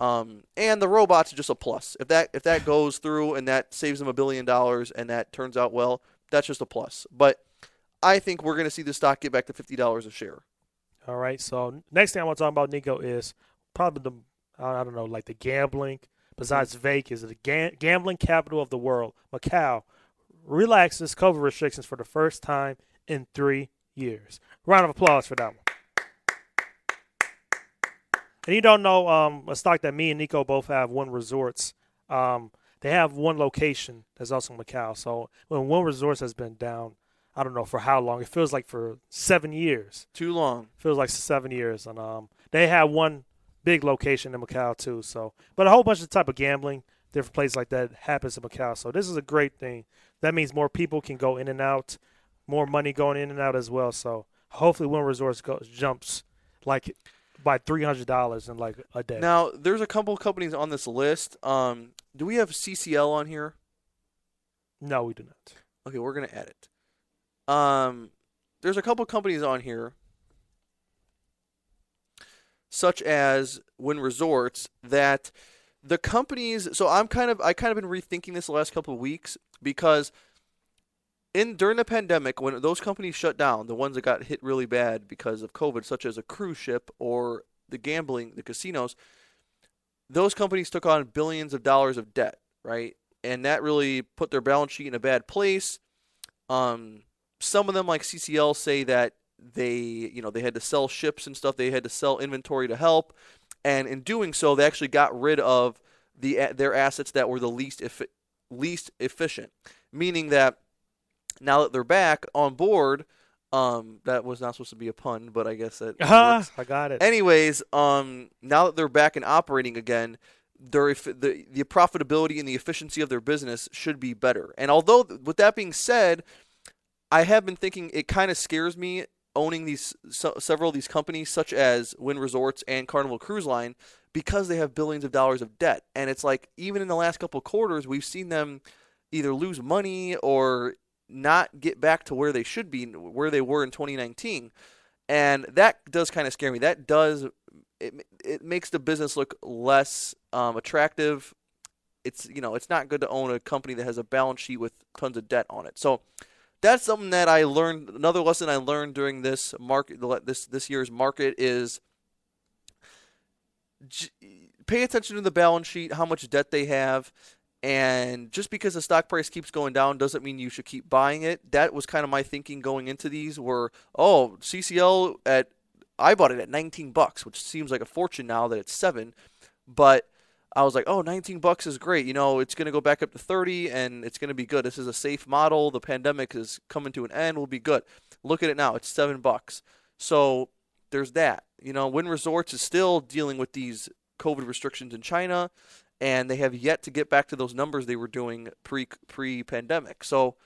Um, and the robots are just a plus. If that if that goes through and that saves them a billion dollars and that turns out well, that's just a plus. But I think we're going to see the stock get back to fifty dollars a share. All right. So next thing I want to talk about, Niko, is probably the I don't know, like the gambling. Besides Vegas, the ga- gambling capital of the world, Macau, relaxes COVID restrictions for the first time in three years. Round of applause for that one. And you don't know um, a stock that me and Niko both have, Wynn Resorts. Um, they have one location that's also in Macau. So when Wynn Resorts has been down, I don't know for how long. It feels like for seven years Too long. feels like seven years, and um, they have one big location in Macau too. So, but a whole bunch of type of gambling, different places like that happens in Macau. So this is a great thing. That means more people can go in and out, more money going in and out as well. So hopefully, Wynn Resorts goes jumps like by three hundred dollars in like a day. Now, there's a couple companies on this list. Um, do we have CCL on here? No, we do not. Okay, we're gonna add it. Um, there's a couple companies on here, such as Wynn Resorts, that the companies. So I'm kind of I kind of been rethinking this the last couple of weeks because in during the pandemic when those companies shut down, the ones that got hit really bad because of COVID, such as a cruise ship or the gambling, the casinos, those companies took on billions of dollars of debt, right? And that really put their balance sheet in a bad place. Um, some of them, like CCL, say that they, you know, they had to sell ships and stuff. They had to sell inventory to help, and in doing so, they actually got rid of the their assets that were the least effi- least efficient. Meaning that now that they're back on board, um, that was not supposed to be a pun, but I guess that Ah, works. I got it. Anyways, um, now that they're back and operating again, their the the profitability and the efficiency of their business should be better. And although, with that being said, I have been thinking it kind of scares me owning these so, several of these companies, such as Wynn Resorts and Carnival Cruise Line, because they have billions of dollars of debt. And it's like even in the last couple quarters, we've seen them either lose money or not get back to where they should be, where they were in 2019 and that does kind of scare me. That does it, it makes the business look less um, attractive. It's you know it's not good to own a company that has a balance sheet with tons of debt on it. So that's something that I learned. Another lesson I learned during this market, this this year's market is pay attention to the balance sheet, how much debt they have. And just because the stock price keeps going down doesn't mean you should keep buying it. That was kind of my thinking going into these. Were oh CCL at I bought it at 19 bucks, which seems like a fortune now that it's seven. But I was like, oh, 19 bucks is great. You know, it's going to go back up to 30, and it's going to be good. This is a safe model. The pandemic is coming to an end. We'll be good. Look at it now. It's seven bucks. So there's that. You know, Wynn Resorts is still dealing with these COVID restrictions in China, and they have yet to get back to those numbers they were doing pre pre pandemic. So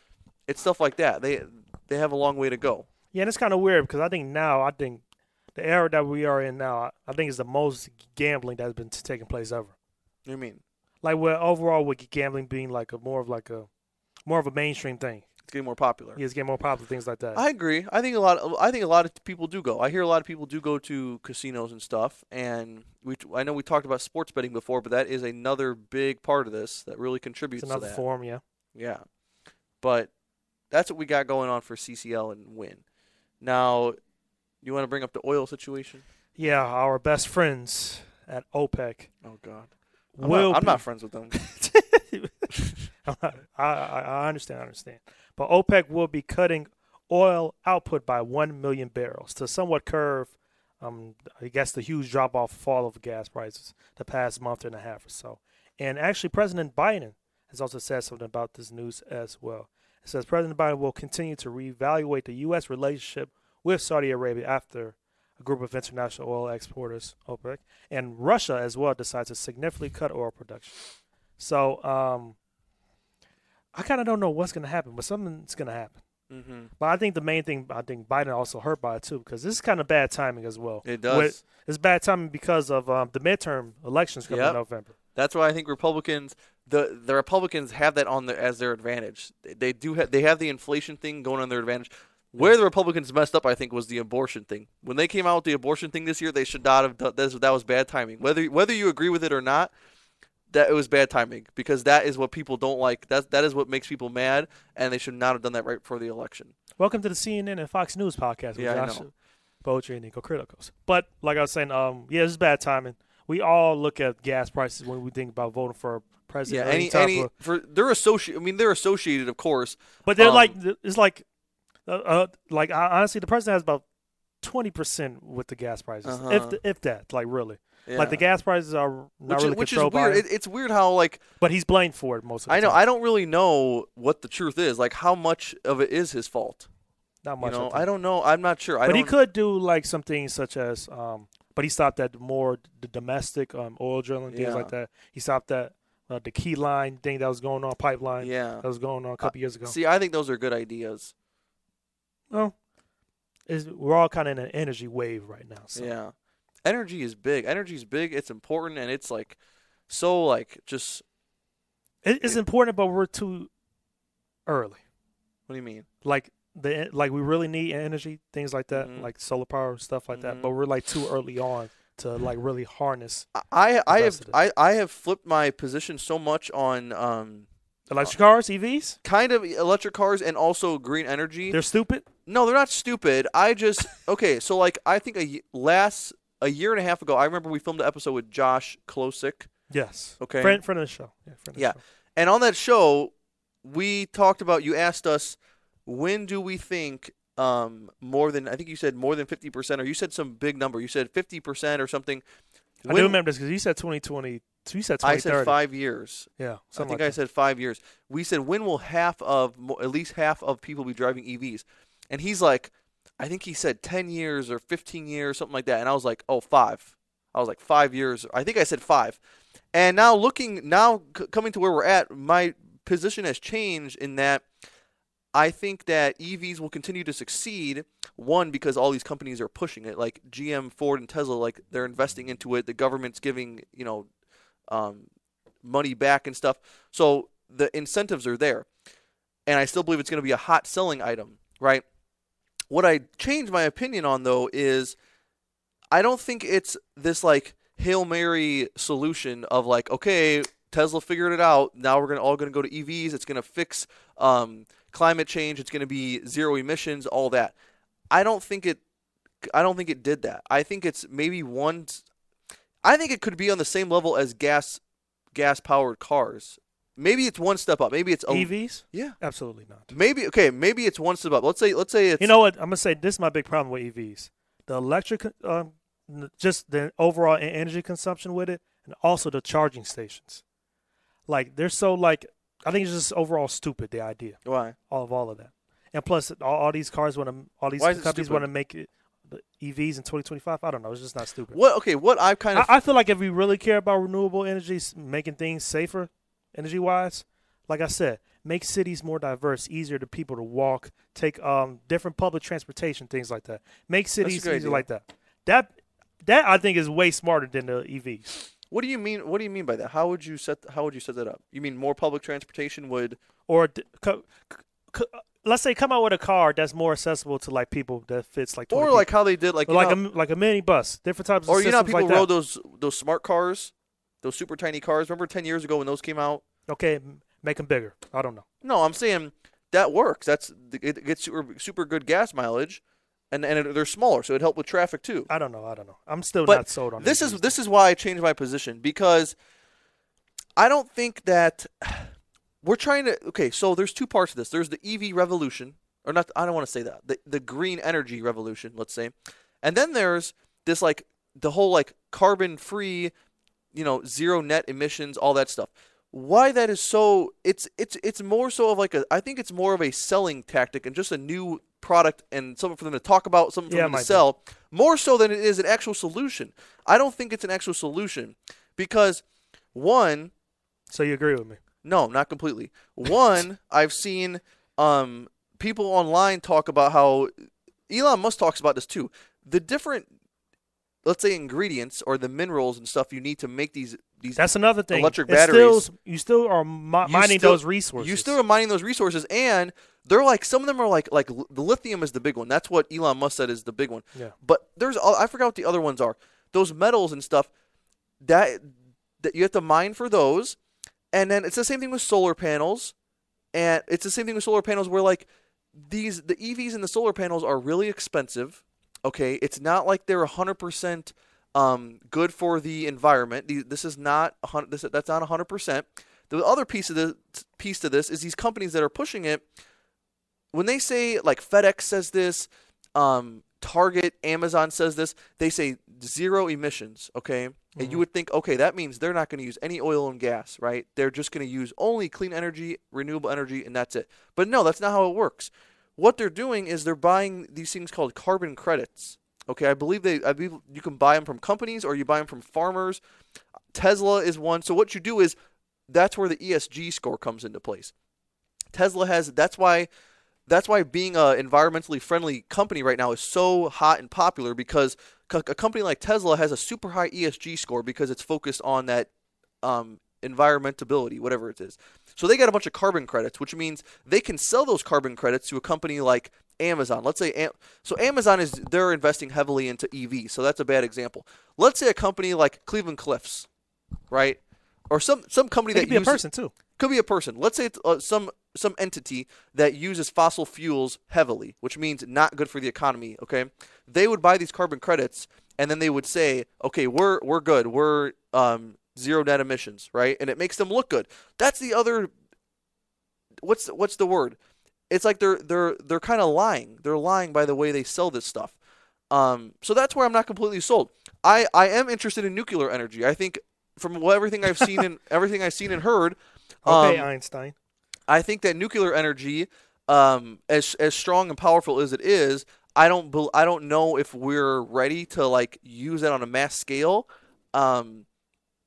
it's stuff like that. They they have a long way to go. Yeah, and it's kind of weird because I think now I think the era that we are in now, I- think is the most gambling that's been taking place ever. You mean Like where overall with gambling being like a more of like a more of a mainstream thing. It's getting more popular? Yeah, it's getting more popular things like that. I agree. I think a lot. I think a lot of people do go. I hear a lot of people do go to casinos and stuff. And we, I know we talked about sports betting before, but that is another big part of this that really contributes it's another to that. form, yeah. Yeah, but that's what we got going on for CCL and Wynn. Now, you want to bring up the oil situation? Yeah, our best friends at OPEC Oh God, I'm, not, I'm not friends with them. [LAUGHS] I, I, I understand, I understand. But OPEC will be cutting oil output by 1 million barrels to somewhat curve, um, I guess, the huge drop off fall of gas prices the past month and a half or so. And actually, President Biden has also said something about this news as well. It says President Biden will continue to reevaluate the U.S. relationship with Saudi Arabia after a group of international oil exporters, OPEC, and Russia as well decides to significantly cut oil production. So, um, I kind of don't know what's going to happen, but something's going to happen. hmm But I think the main thing, I think Biden also hurt by it too, because this is kind of bad timing as well. It does. With- it's bad timing because of um, the midterm elections coming Yep. in November. That's why I think Republicans, the the Republicans have that on their as their advantage. They, do have they have the inflation thing going on their advantage. Where the Republicans messed up, I think, was the abortion thing. When they came out with the abortion thing this year, they should not have done that. That was bad timing. Whether whether you agree with it or not, that it was bad timing because that is what people don't like. That that is what makes people mad, and they should not have done that right before the election. Welcome to the CNN and Fox News podcast with Yeah, Josh. Poetry and Niko Criticals. But like I was saying, um, yeah, this is bad timing. We all look at gas prices when we think about voting for a Yeah, president. or any any of- for they're associated. I mean, they're associated, of course. but they're um, like it's like, uh, uh, like honestly, the president has about twenty percent with the gas prices, Uh-huh. if if that, like really. Yeah. Like the gas prices are not which, really is, which controlled by weird. him, It, it's weird how like but he's blamed for it most of the I know time. I don't really know what the truth is. Like how much of it is his fault. not much. You know. I don't know. I'm not sure. I but he could do like some things such as, um, but he stopped at more the domestic um, oil drilling things Yeah. like that. He stopped at uh, the key line thing that was going on, pipeline Yeah. that was going on a couple years ago. See, I think those are good ideas. well, is we're all kind of in an energy wave right now. So. Yeah. Energy is big. Energy is big. It's important, and it's like so like just. It, it's important, but we're too early. What do you mean? Like the like we really need energy, things like that, Mhm. like solar power stuff like Mhm. that. But we're like too early on to like really harness I I, I have I, I have flipped my position so much on um electric cars, EVs. kind of electric cars and also green energy. They're stupid. No, they're not stupid. I just okay. So like, I think a, last a year and a half ago, I remember we filmed an episode with Josh Klosik, Yes. Okay. Friend, friend of the show. Yeah. Friend of the Yeah. show. and on that show, we talked about. You asked us when do we think um more than I think you said more than fifty percent, or you said some big number. You said fifty percent or something. I do When- remember this because you said 2020. You said I 2030. said five years. Yeah. I think like I that. said five years. We said when will half of at least half of people be driving EVs? And he's like, I think he said ten years or fifteen years, something like that. And I was like, oh, five. I was like five years. I think I said five. And now looking now c- coming to where we're at, my position has changed in that I think that EVs will continue to succeed. One because all these companies are pushing it, like GM, Ford, and Tesla. Like they're investing into it. The government's giving you know um, money back and stuff. So the incentives are there. And I still believe it's going to be a hot selling item, right? What I changed my opinion on though is I don't think it's this like Hail Mary solution of like, okay, Tesla figured it out. Now we're gonna all gonna go to EVs. It's gonna fix um, climate change. It's gonna be zero emissions, all that. I don't think it. I don't think it did that. I think it's maybe one. I think it could be on the same level as gas, gas powered cars. Maybe it's one step up. Maybe it's a, EVs? Yeah. Absolutely not. Maybe okay. Maybe it's one step up. Let's say let's say it's You know what? I'm gonna say this is my big problem with EVs. The electric, um, just the overall energy consumption with it, and also the charging stations. Like they're so like, I think it's just overall stupid. The idea, why all of all of that, and plus all, all these cars want to, all these Why is it companies want to make it the EVs in 2025. I don't know. It's just not stupid. what okay what I've kind of I, I feel like if we really care about renewable energy, s- making things safer, energy wise, like I said, make cities more diverse, easier to people to walk, take um different public transportation, things like that. Make cities easier idea. like that. that that I think is way smarter than the EVs. What do you mean? What do you mean by that? How would you set? How would you set that up? You mean more public transportation would? Or d- co- co- let's say come out with a car that's more accessible to like people that fits like Or like how they did, like like know, a like a mini bus, different types of or you know, how people like that. rode those those smart cars, those super tiny cars. Remember ten years ago when those came out? Okay, make them bigger. I don't know. No, I'm saying that works. That's it gets super super good gas mileage, and and it, they're smaller, so it helped with traffic too. I don't know. I don't know. I'm still But not sold on this is this is why I changed my position because I don't think that [SIGHS] we're trying to okay, so there's two parts of this. There's the EV revolution or not I don't want to say that. The the green energy revolution, let's say. And then there's this like the whole like carbon free, you know, zero net emissions, all that stuff. Why that is so it's it's it's more so of like a I think it's more of a selling tactic and just a new product and something for them to talk about, something for Yeah, them to be. sell, more so than it is an actual solution. I don't think it's an actual solution because one, so you agree with me? no, not completely. One, [LAUGHS] I've seen um, people online talk about how Elon Musk talks about this too. The different, let's say, ingredients or the minerals and stuff you need to make these these. That's another thing. Electric It's still- batteries. you still are mi- You mining still- those resources. you still are mining those resources, and they're like some of them are like like the lithium is the big one. That's what Elon Musk said is the big one. Yeah. But there's i forgot what the other ones are. Those metals and stuff that that you have to mine for those, and then it's the same thing with solar panels, and it's the same thing with solar panels where like these the EVs and the solar panels are really expensive. Okay, it's not like they're hundred percent um, good for the environment. This is not this that's not hundred percent. The other piece of the piece to this is these companies that are pushing it. When they say like FedEx says this, um, Target, Amazon says this, they say zero emissions. Okay, and you would think, okay, that means they're not going to use any oil and gas, right? They're just going to use only clean energy, renewable energy, and that's it. But no, that's not how it works. What they're doing is they're buying these things called carbon credits. Okay, I believe they, I believe you can buy them from companies or you buy them from farmers. Tesla is one. So what you do is that's where the ESG score comes into place. Tesla has that's why that's why being a environmentally friendly company right now is so hot and popular because a company like Tesla has a super high ESG score because it's focused on that um, environmentability, whatever it is. So they get a bunch of carbon credits, which means they can sell those carbon credits to a company like Amazon. Let's say Am- so Amazon is they're investing heavily into EV, so that's a bad example. Let's say a company like Cleveland Cliffs, right? Or some some company It that could be a person too. could be a person. Let's say it's uh, some some entity that uses fossil fuels heavily, which means not good for the economy. Okay, they would buy these carbon credits, and then they would say, "Okay, we're we're good. We're um, zero net emissions, right?" And it makes them look good. That's the other. What's what's the word? It's like they're they're they're kind of lying. They're lying by the way they sell this stuff. Um, so that's where I'm not completely sold. I, I am interested in nuclear energy. I think from what, everything I've seen and [LAUGHS] everything I've seen and heard, Okay, um, Einstein. I think that nuclear energy, um, as as strong and powerful as it is, I don't bel I don't know if we're ready to like use it on a mass scale. Um,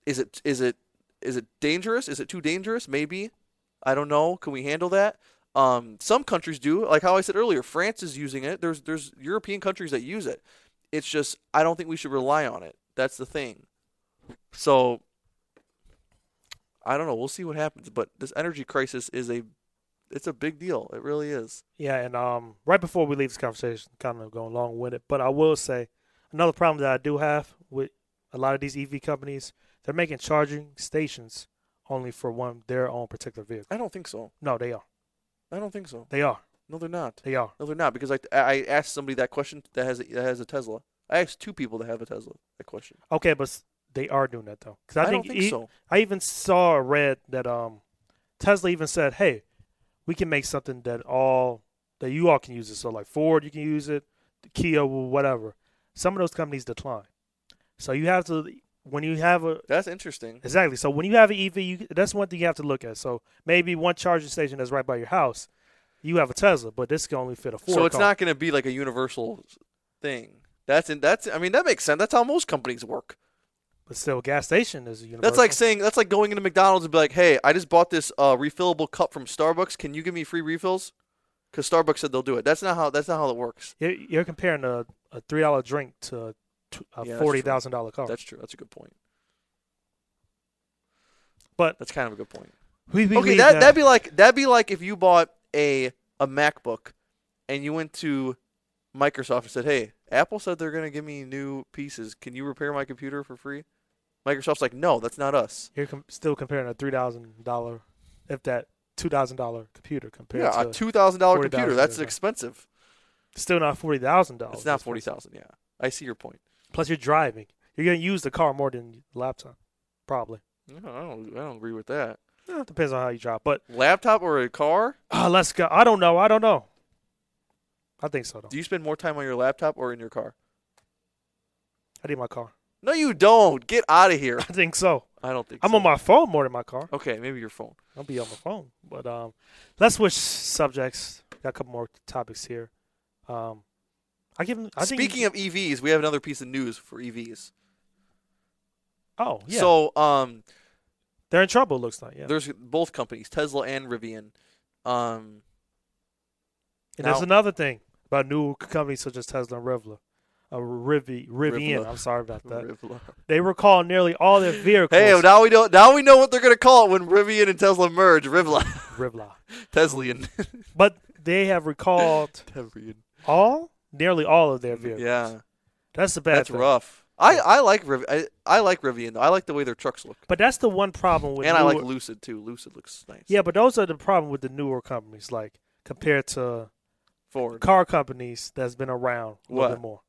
is it is it is it dangerous? Is it too dangerous? Maybe. I don't know. Can we handle that? Um, some countries do. Like how I said earlier, France is using it. There's there's European countries that use it. It's just I don't think we should rely on it. That's the thing. So I don't know. We'll see what happens. But this energy crisis is a it's a big deal. It really is. Yeah, and um, right before we leave this conversation, kind of going long with it, but I will say another problem that I do have with a lot of these EV companies, they're making charging stations only for one their own particular vehicle. I don't think so. No, they are. I don't think so. They are. No, they're not. They are. No, they're not. Because I I asked somebody that question that has a, that has a Tesla. I asked two people that have a Tesla that question. Okay, but they are doing that though. Because I, I, think, don't think e- so. I even saw or read that um, Tesla even said, "Hey, we can make something that all that you all can use it. So like Ford, you can use it, Kia, whatever. Some of those companies decline. So you have to when you have a That's interesting. exactly. So when you have an EV, you, that's one thing you have to look at. So maybe one charging station that's right by your house, you have a Tesla, but this can only fit a four So it's car. not going to be like a universal thing. That's in, that's I mean that makes sense. That's how most companies work. but still, a gas station is a universal. That's like saying that's like going into McDonald's and be like, "Hey, I just bought this uh, refillable cup from Starbucks. Can you give me free refills?" Because Starbucks said they'll do it. That's not how that's not how it works. You're, you're comparing a, a three dollar drink to a t- a Yeah, forty thousand dollar car. That's true. That's a good point. But- that's kind of a good point. we, we Okay, leave that that- that'd be like that'd be like if you bought a a MacBook and you went to Microsoft and said, "Hey, Apple said they're going to give me new pieces. Can you repair my computer for free?" Microsoft's like, "No, that's not us." You're com- still comparing a three thousand dollar, if that two thousand dollar computer compared Yeah, to a two thousand dollar $40,000 computer. That's yeah. expensive. still not forty thousand dollars. It's not forty thousand. Yeah, I see your point. Plus, you're driving. You're gonna use the car more than the laptop, probably. No, I don't. I don't agree with that. Eh, it depends on how you drive. But Laptop or a car? uh, let's go. I don't know. I don't know. I think so though. Do you spend more time on your laptop or in your car? I need my car. No, you don't. Get out of here. [LAUGHS] I think so. I don't think. I'm so. on my phone more than my car. Okay, maybe your phone. I'll be on my phone. But um, let's switch subjects. Got a couple more topics here. Um, I give. 'em- I. Speaking of EVs, we have another piece of news for EVs. oh yeah, So, um, they're in trouble. Looks like yeah. there's both companies, Tesla and Rivian. Um, And there's another thing about new companies such as Tesla and Rivian. Uh, Rivi, Rivian. Rivla. I'm sorry about that. Rivla. They recall nearly all their vehicles. Hey, now we know. Now we know what they're gonna call it when Rivian and Tesla merge. Rivla, Rivla. [LAUGHS] Teslian, But they have recalled all, nearly all of their vehicles. Yeah, That's the bad that's thing. rough. I, I like Riv- I, I like Rivian though. I like the way their trucks look, But that's the one problem with and I like Lucid too. Lucid looks nice. Yeah, but those are the problem with the newer companies, like compared to Ford. car companies that's been around a little What? bit more.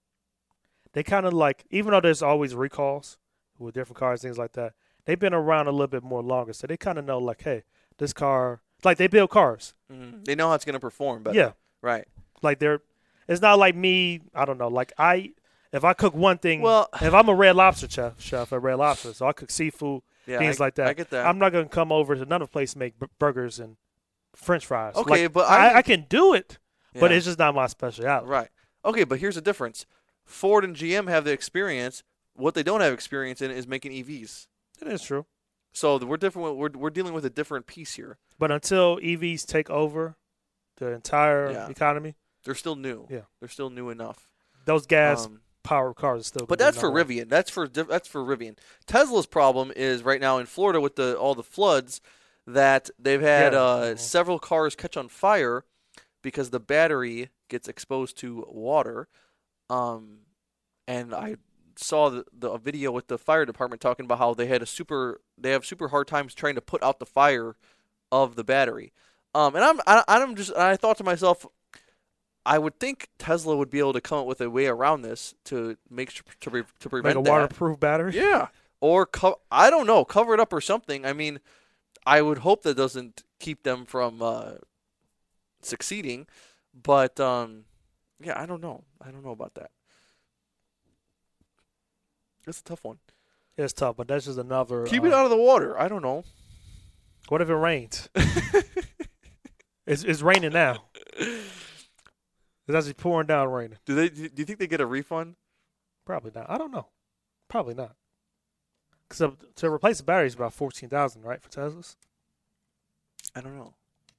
They kind of like, even though there's always recalls with different cars, things like that, they've been around a little bit more longer. So they kind of know, like, hey, this car, like they build cars. Mhm. They know how it's gonna perform but Yeah. Right. Like they're, it's not like me, I don't know, like I, if I cook one thing, Well, if I'm a red lobster chef, chef at Red Lobster, so I cook seafood, yeah, things I, like that. I get that. I'm not going to come over to another place to make b- burgers and French fries. Okay, Like, but I, I- I can do it, but it's just not my specialty. Right. Okay, but here's the difference. Ford and GM have the experience. What they don't have experience in is making EVs. It is true. So we're different. We're we're dealing with a different piece here. But until EVs take over the entire Yeah. economy, They're still new. Yeah. They're still new enough. those gas Um, powered cars are still. but that's for one. Rivian. That's for that's for Rivian. Tesla's problem is right now in Florida with the all the floods that they've had Yeah. uh, Mhm. several cars catch on fire because the battery gets exposed to water. Um, and I saw the, the a video with the fire department talking about how they had a super they have super hard times trying to put out the fire of the battery. Um, and I'm I, I'm just I thought to myself, I would think Tesla would be able to come up with a way around this to make sure to pre, to like prevent a that. waterproof battery. Yeah, or co- I don't know, cover it up or something. I mean, I would hope that doesn't keep them from uh, succeeding, but um, yeah, I don't know. I don't know about that. It's a tough one. It's tough, but that's just another. Keep uh, it out of the water. I don't know. What if it rains? [LAUGHS] it's it's raining now. [LAUGHS] It's actually pouring down raining. Do they? Do you think they get a refund? Probably not. I don't know. Probably not. Because to replace the battery is about fourteen thousand, right, for Teslas? I don't know.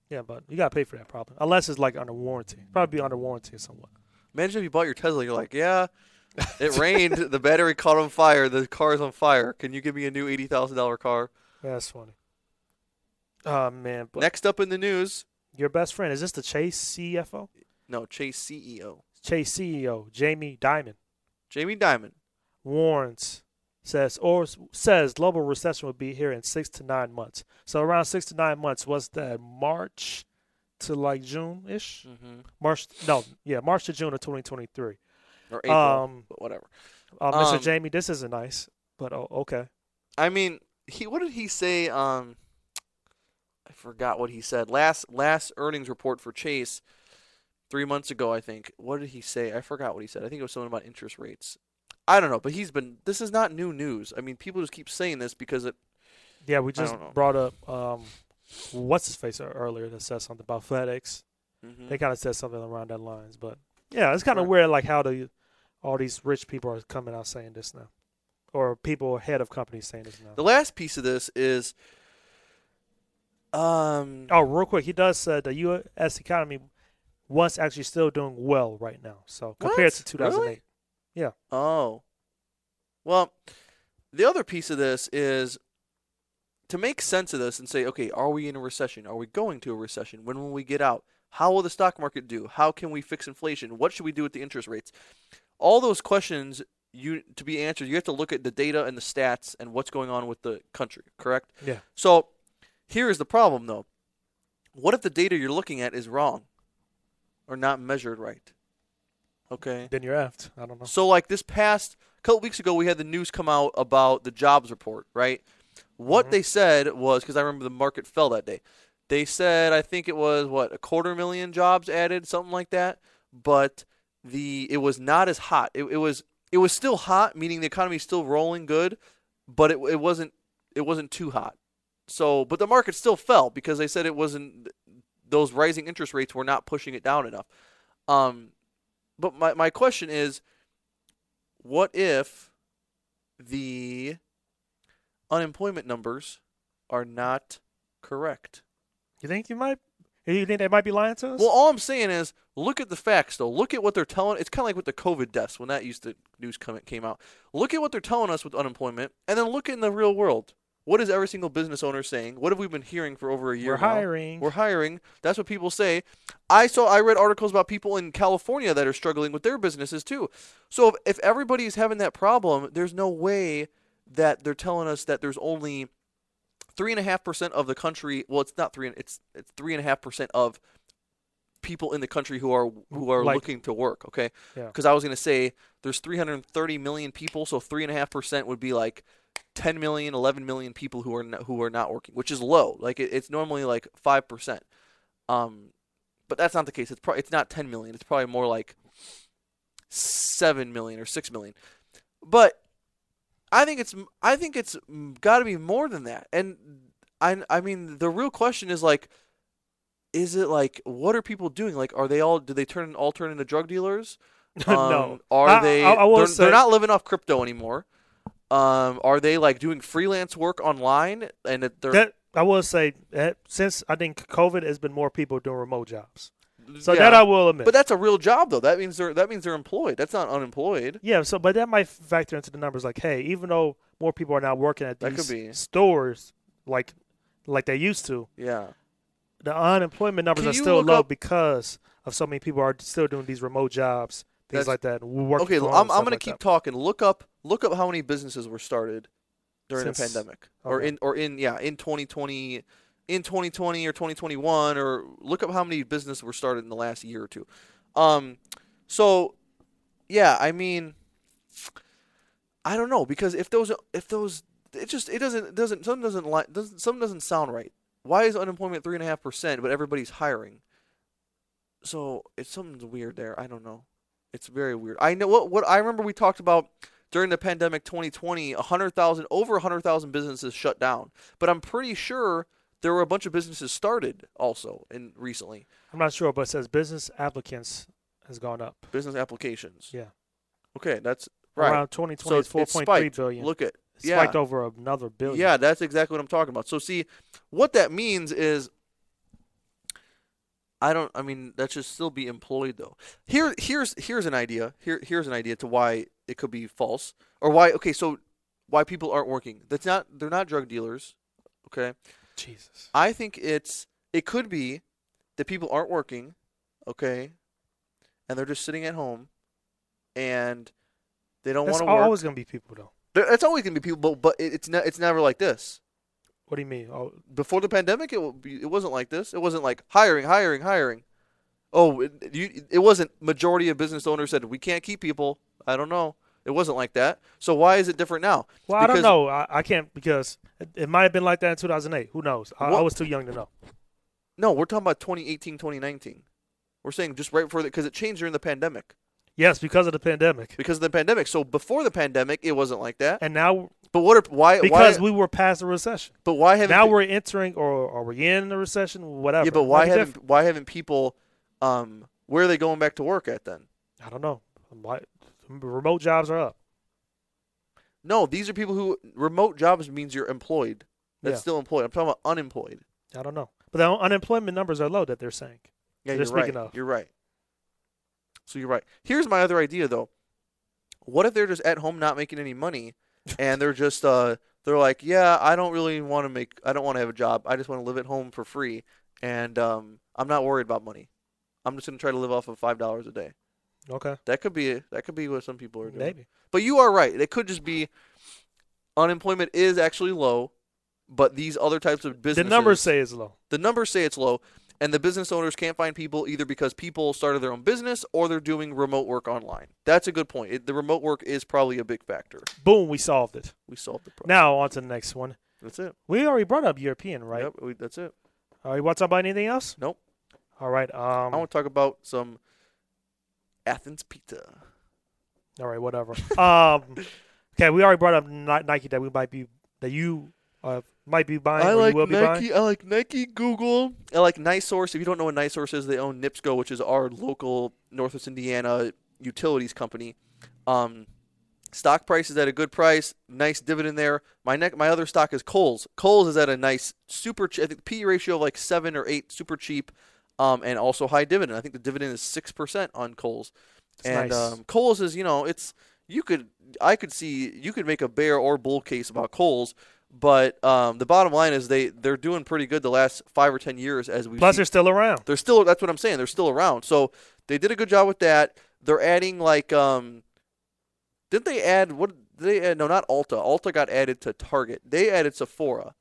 Yeah, but you gotta pay for that probably, unless it's like under warranty. Probably be under warranty or somewhat. Imagine if you bought your Tesla. You're like, yeah, [LAUGHS] it rained. the battery caught on fire. The car's on fire. Can you give me a new eighty thousand dollar car? That's funny. Oh man, but Next up in the news, your best friend is this the Chase CFO? No Chase CEO Chase CEO Jamie Dimon Jamie Dimon. warns says or says global recession will be here in six to nine months. So around six to nine months. What's that? March to like June ish. Mm-hmm. March no, yeah, March to June of 2023. Or April, Um, but whatever. Uh, Mr. Um, Jamie, this isn't nice, but oh, okay. I mean, he what did he say? Um, I forgot what he said last last earnings report for Chase three months ago. I think. What did he say? I forgot what he said. I think it was something about interest rates. I don't know, but he's been. This is not new news. I mean, people just keep saying this because it. Yeah, we just brought up um, what's his face earlier that said something about FedEx. Mhm. They kind of said something around that lines, but yeah, it's kind of Right. weird, like how the all these rich people are coming out saying this now, or people head of companies saying this now. The last piece of this is. Um. oh, real quick, he does say the U.S. economy was actually still doing well right now. So compared What? to 2008, yeah. Oh. Well, the other piece of this is to make sense of this and say, okay, are we in a recession? Are we going to a recession? When will we get out? How will the stock market do? How can we fix inflation? What should we do with the interest rates? All those questions you to be answered, you have to look at the data and the stats and what's going on with the country, correct? Yeah. So, here's the problem though. What if the data you're looking at is wrong or not measured right? Okay. Then you're effed. I don't know. So like this past couple weeks ago, we had the news come out about the jobs report, right? What Mhm. they said was because I remember the market fell that day. They said I think it was what a quarter million jobs added, something like that. But the it was not as hot. It, it was it was still hot, meaning the economy is still rolling good, but it it wasn't it wasn't too hot. So, but the market still fell because they said it wasn't those rising interest rates were not pushing it down enough. Um, but my, my question is what if the unemployment numbers are not correct? You think you might? You think they might be lying to us? Well, all I'm saying is look at the facts, though. Look at what they're telling. It's kind of like with the COVID deaths when that used to news come came out. Look at what they're telling us with unemployment, and then look in the real world. What is every single business owner saying? What have we been hearing for over a year? We're now? hiring. We're hiring. That's what people say. I saw. I read articles about people in California that are struggling with their businesses too. So if, if everybody's having that problem, there's no way that they're telling us that there's only three and a half percent of the country. Well, it's not three. It's it's three and a half percent of people in the country who are who are Like- looking to work. Okay. Yeah. Because I was gonna say there's 330 million people, so three and a half percent would be like 10 million, 11 million people who are not, who are not working, which is low. Like it, it's normally like five percent. Um, but that's not the case. It's probably it's not 10 million. It's probably more like seven million or six million. But I think it's I think it's got to be more than that. And I I mean the real question is like, is it like what are people doing? Like, are they all? Do they turn all turn into drug dealers? [LAUGHS] no. Um, Are I- they? I- I they're, say- they're not living off crypto anymore. Um, are they like doing freelance work online? And that they're That I will say that since I think COVID has been more people doing remote jobs. So yeah. that I will admit. But that's a real job though. That means they're that means they're employed. That's not unemployed. yeah, so but that might factor into the numbers. Like, hey, even though more people are now working at these stores, like like they used to, Yeah. the unemployment numbers Can are still low up- because of so many people are still doing these remote jobs, things That's- like that. Working Okay, I'm, I'm gonna like keep that. talking. Look up look up how many businesses were started during the Since- pandemic, or in or in yeah in 2020, in 2020 or 2021, or look up how many businesses were started in the last year or two. Um, so yeah, I mean, I don't know because if those if those it just it doesn't it doesn't some doesn't like doesn't some doesn't sound right. Why is unemployment three and a half percent, but everybody's hiring? So it's something's weird there. I don't know. It's very weird. I know what what I remember we talked about during the pandemic 2020, 100,000 over 100,000 businesses shut down. But I'm pretty sure there were a bunch of businesses started also in recently. I'm not sure, but it says business applicants has gone up. Business applications. Yeah. Okay, that's right. Around 2020, so it's it's, it's 4.3 spiked. billion. Look at It yeah. spiked over another billion. Yeah, that's exactly what I'm talking about. So see, what that means is I don't I mean that should still be employed though. Here here's here's an idea. Here here's an idea to why it could be false or why okay, so why people aren't working. That's not they're not drug dealers. Okay? Jesus. I think it's it could be that people aren't working, okay? And they're just sitting at home and they don't want to work. always going to be people, though. There- It's always going to be people, but, but it, it's ne- it's never like this. What do you mean? Oh, before the pandemic, it, it wasn't like this. It wasn't like hiring, hiring, hiring. Oh, it, you, it wasn't. Majority of business owners said we can't keep people. I don't know. It wasn't like that. So why is it different now? well, I don't know. I, I can't because it, might have been like that in 2008. Who knows? I, I was too young to know. No, we're talking about 2018, 2019. We're saying just right before that because it changed during the pandemic. Yes, because of the pandemic. Because of the pandemic. So before the pandemic, it wasn't like that. And now, But what? Are, why? because why, we were past the recession, But why haven't? now we're entering or are we in the recession? Whatever. yeah, but why haven't? different. Why haven't people? Um, where are they going back to work at then? I don't know. Why remote jobs are up? No, these are people who remote jobs means you're employed. That's Yeah. still employed. I'm talking about unemployed. I don't know. But the unemployment numbers are low that they're saying. Yeah, They're you're right. speaking of. You're right. So you're right. Here's my other idea though. What if they're just at home not making any money, [LAUGHS] and they're just uh they're like, yeah, I don't really want to make, I don't want to have a job. I just want to live at home for free, and um, I'm not worried about money. I'm just gonna try to live off of five dollars a day. Okay, That could be that could be what some people are doing. maybe. But you are right. It could just be unemployment is actually low, but these other types of businesses. The numbers say it's low. the numbers say it's low, and the business owners can't find people either because people started their own business or they're doing remote work online. That's a good point. It, the remote work is probably a big factor. Boom, we solved it. We solved the problem. Now on to the next one. That's it. We already brought up European, right? Yep, we, that's it. All right, want to talk about anything else? Nope. All right. Um. I want to talk about some Athens pizza. All right, whatever. um. [LAUGHS] Okay, we already brought up Nike that we might be that you uh, might be buying. I like you will be buying. Nike. I like Nike. Google. I like NiSource. If you don't know what NiSource is, they own NIPSCO, which is our local Northwest Indiana utilities company. Um, stock price is at a good price. Nice dividend there. My neck, my other stock is Kohl's. Kohl's is at a nice, super. I think P ratio of like seven or eight, super cheap, um, and also high dividend. I think the dividend is six percent on Kohl's. It's and nice. um, Kohl's is, you know, it's you could I could see you could make a bear or bull case about Coles, but um, the bottom line is they they're doing pretty good the last five or ten years as we Plus, they're still around. they're still that's what I'm saying they're still around. So they did a good job with that. They're adding like um, didn't they add what did they add? No, not Ulta. Ulta got added to Target. They added Sephora.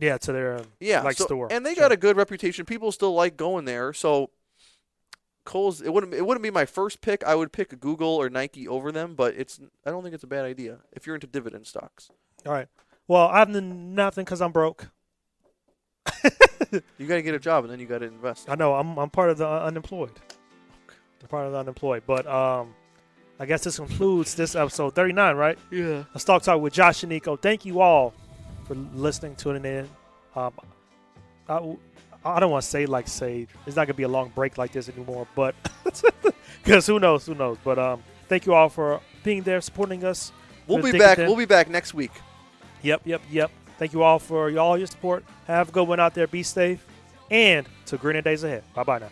Yeah, to their um, Yeah, like so- store. and they Sure. got a good reputation. People still like going there. So Kohl's, it wouldn't it wouldn't be my first pick. I would pick Google or Nike over them, but it's I don't think it's a bad idea if you're into dividend stocks. All right. Well, I have n- nothing because I'm broke. You got to get a job and then you got to invest. I know I'm I'm part of the uh, unemployed. I'm part of the unemployed. But um, I guess this concludes this episode 39, right? Yeah. Let's talk talk with Josh and Niko. Thank you all for listening, tuning in. Um, I, I don't want to say like say it's not gonna be a long break like this anymore, but [LAUGHS] because who knows, who knows. But um, thank you all for being there, supporting us. We'll be back. We'll be back next week. Yep, yep, yep. Thank you all for all your support. Have a good one out there. Be safe, and to greener days ahead. Bye bye now.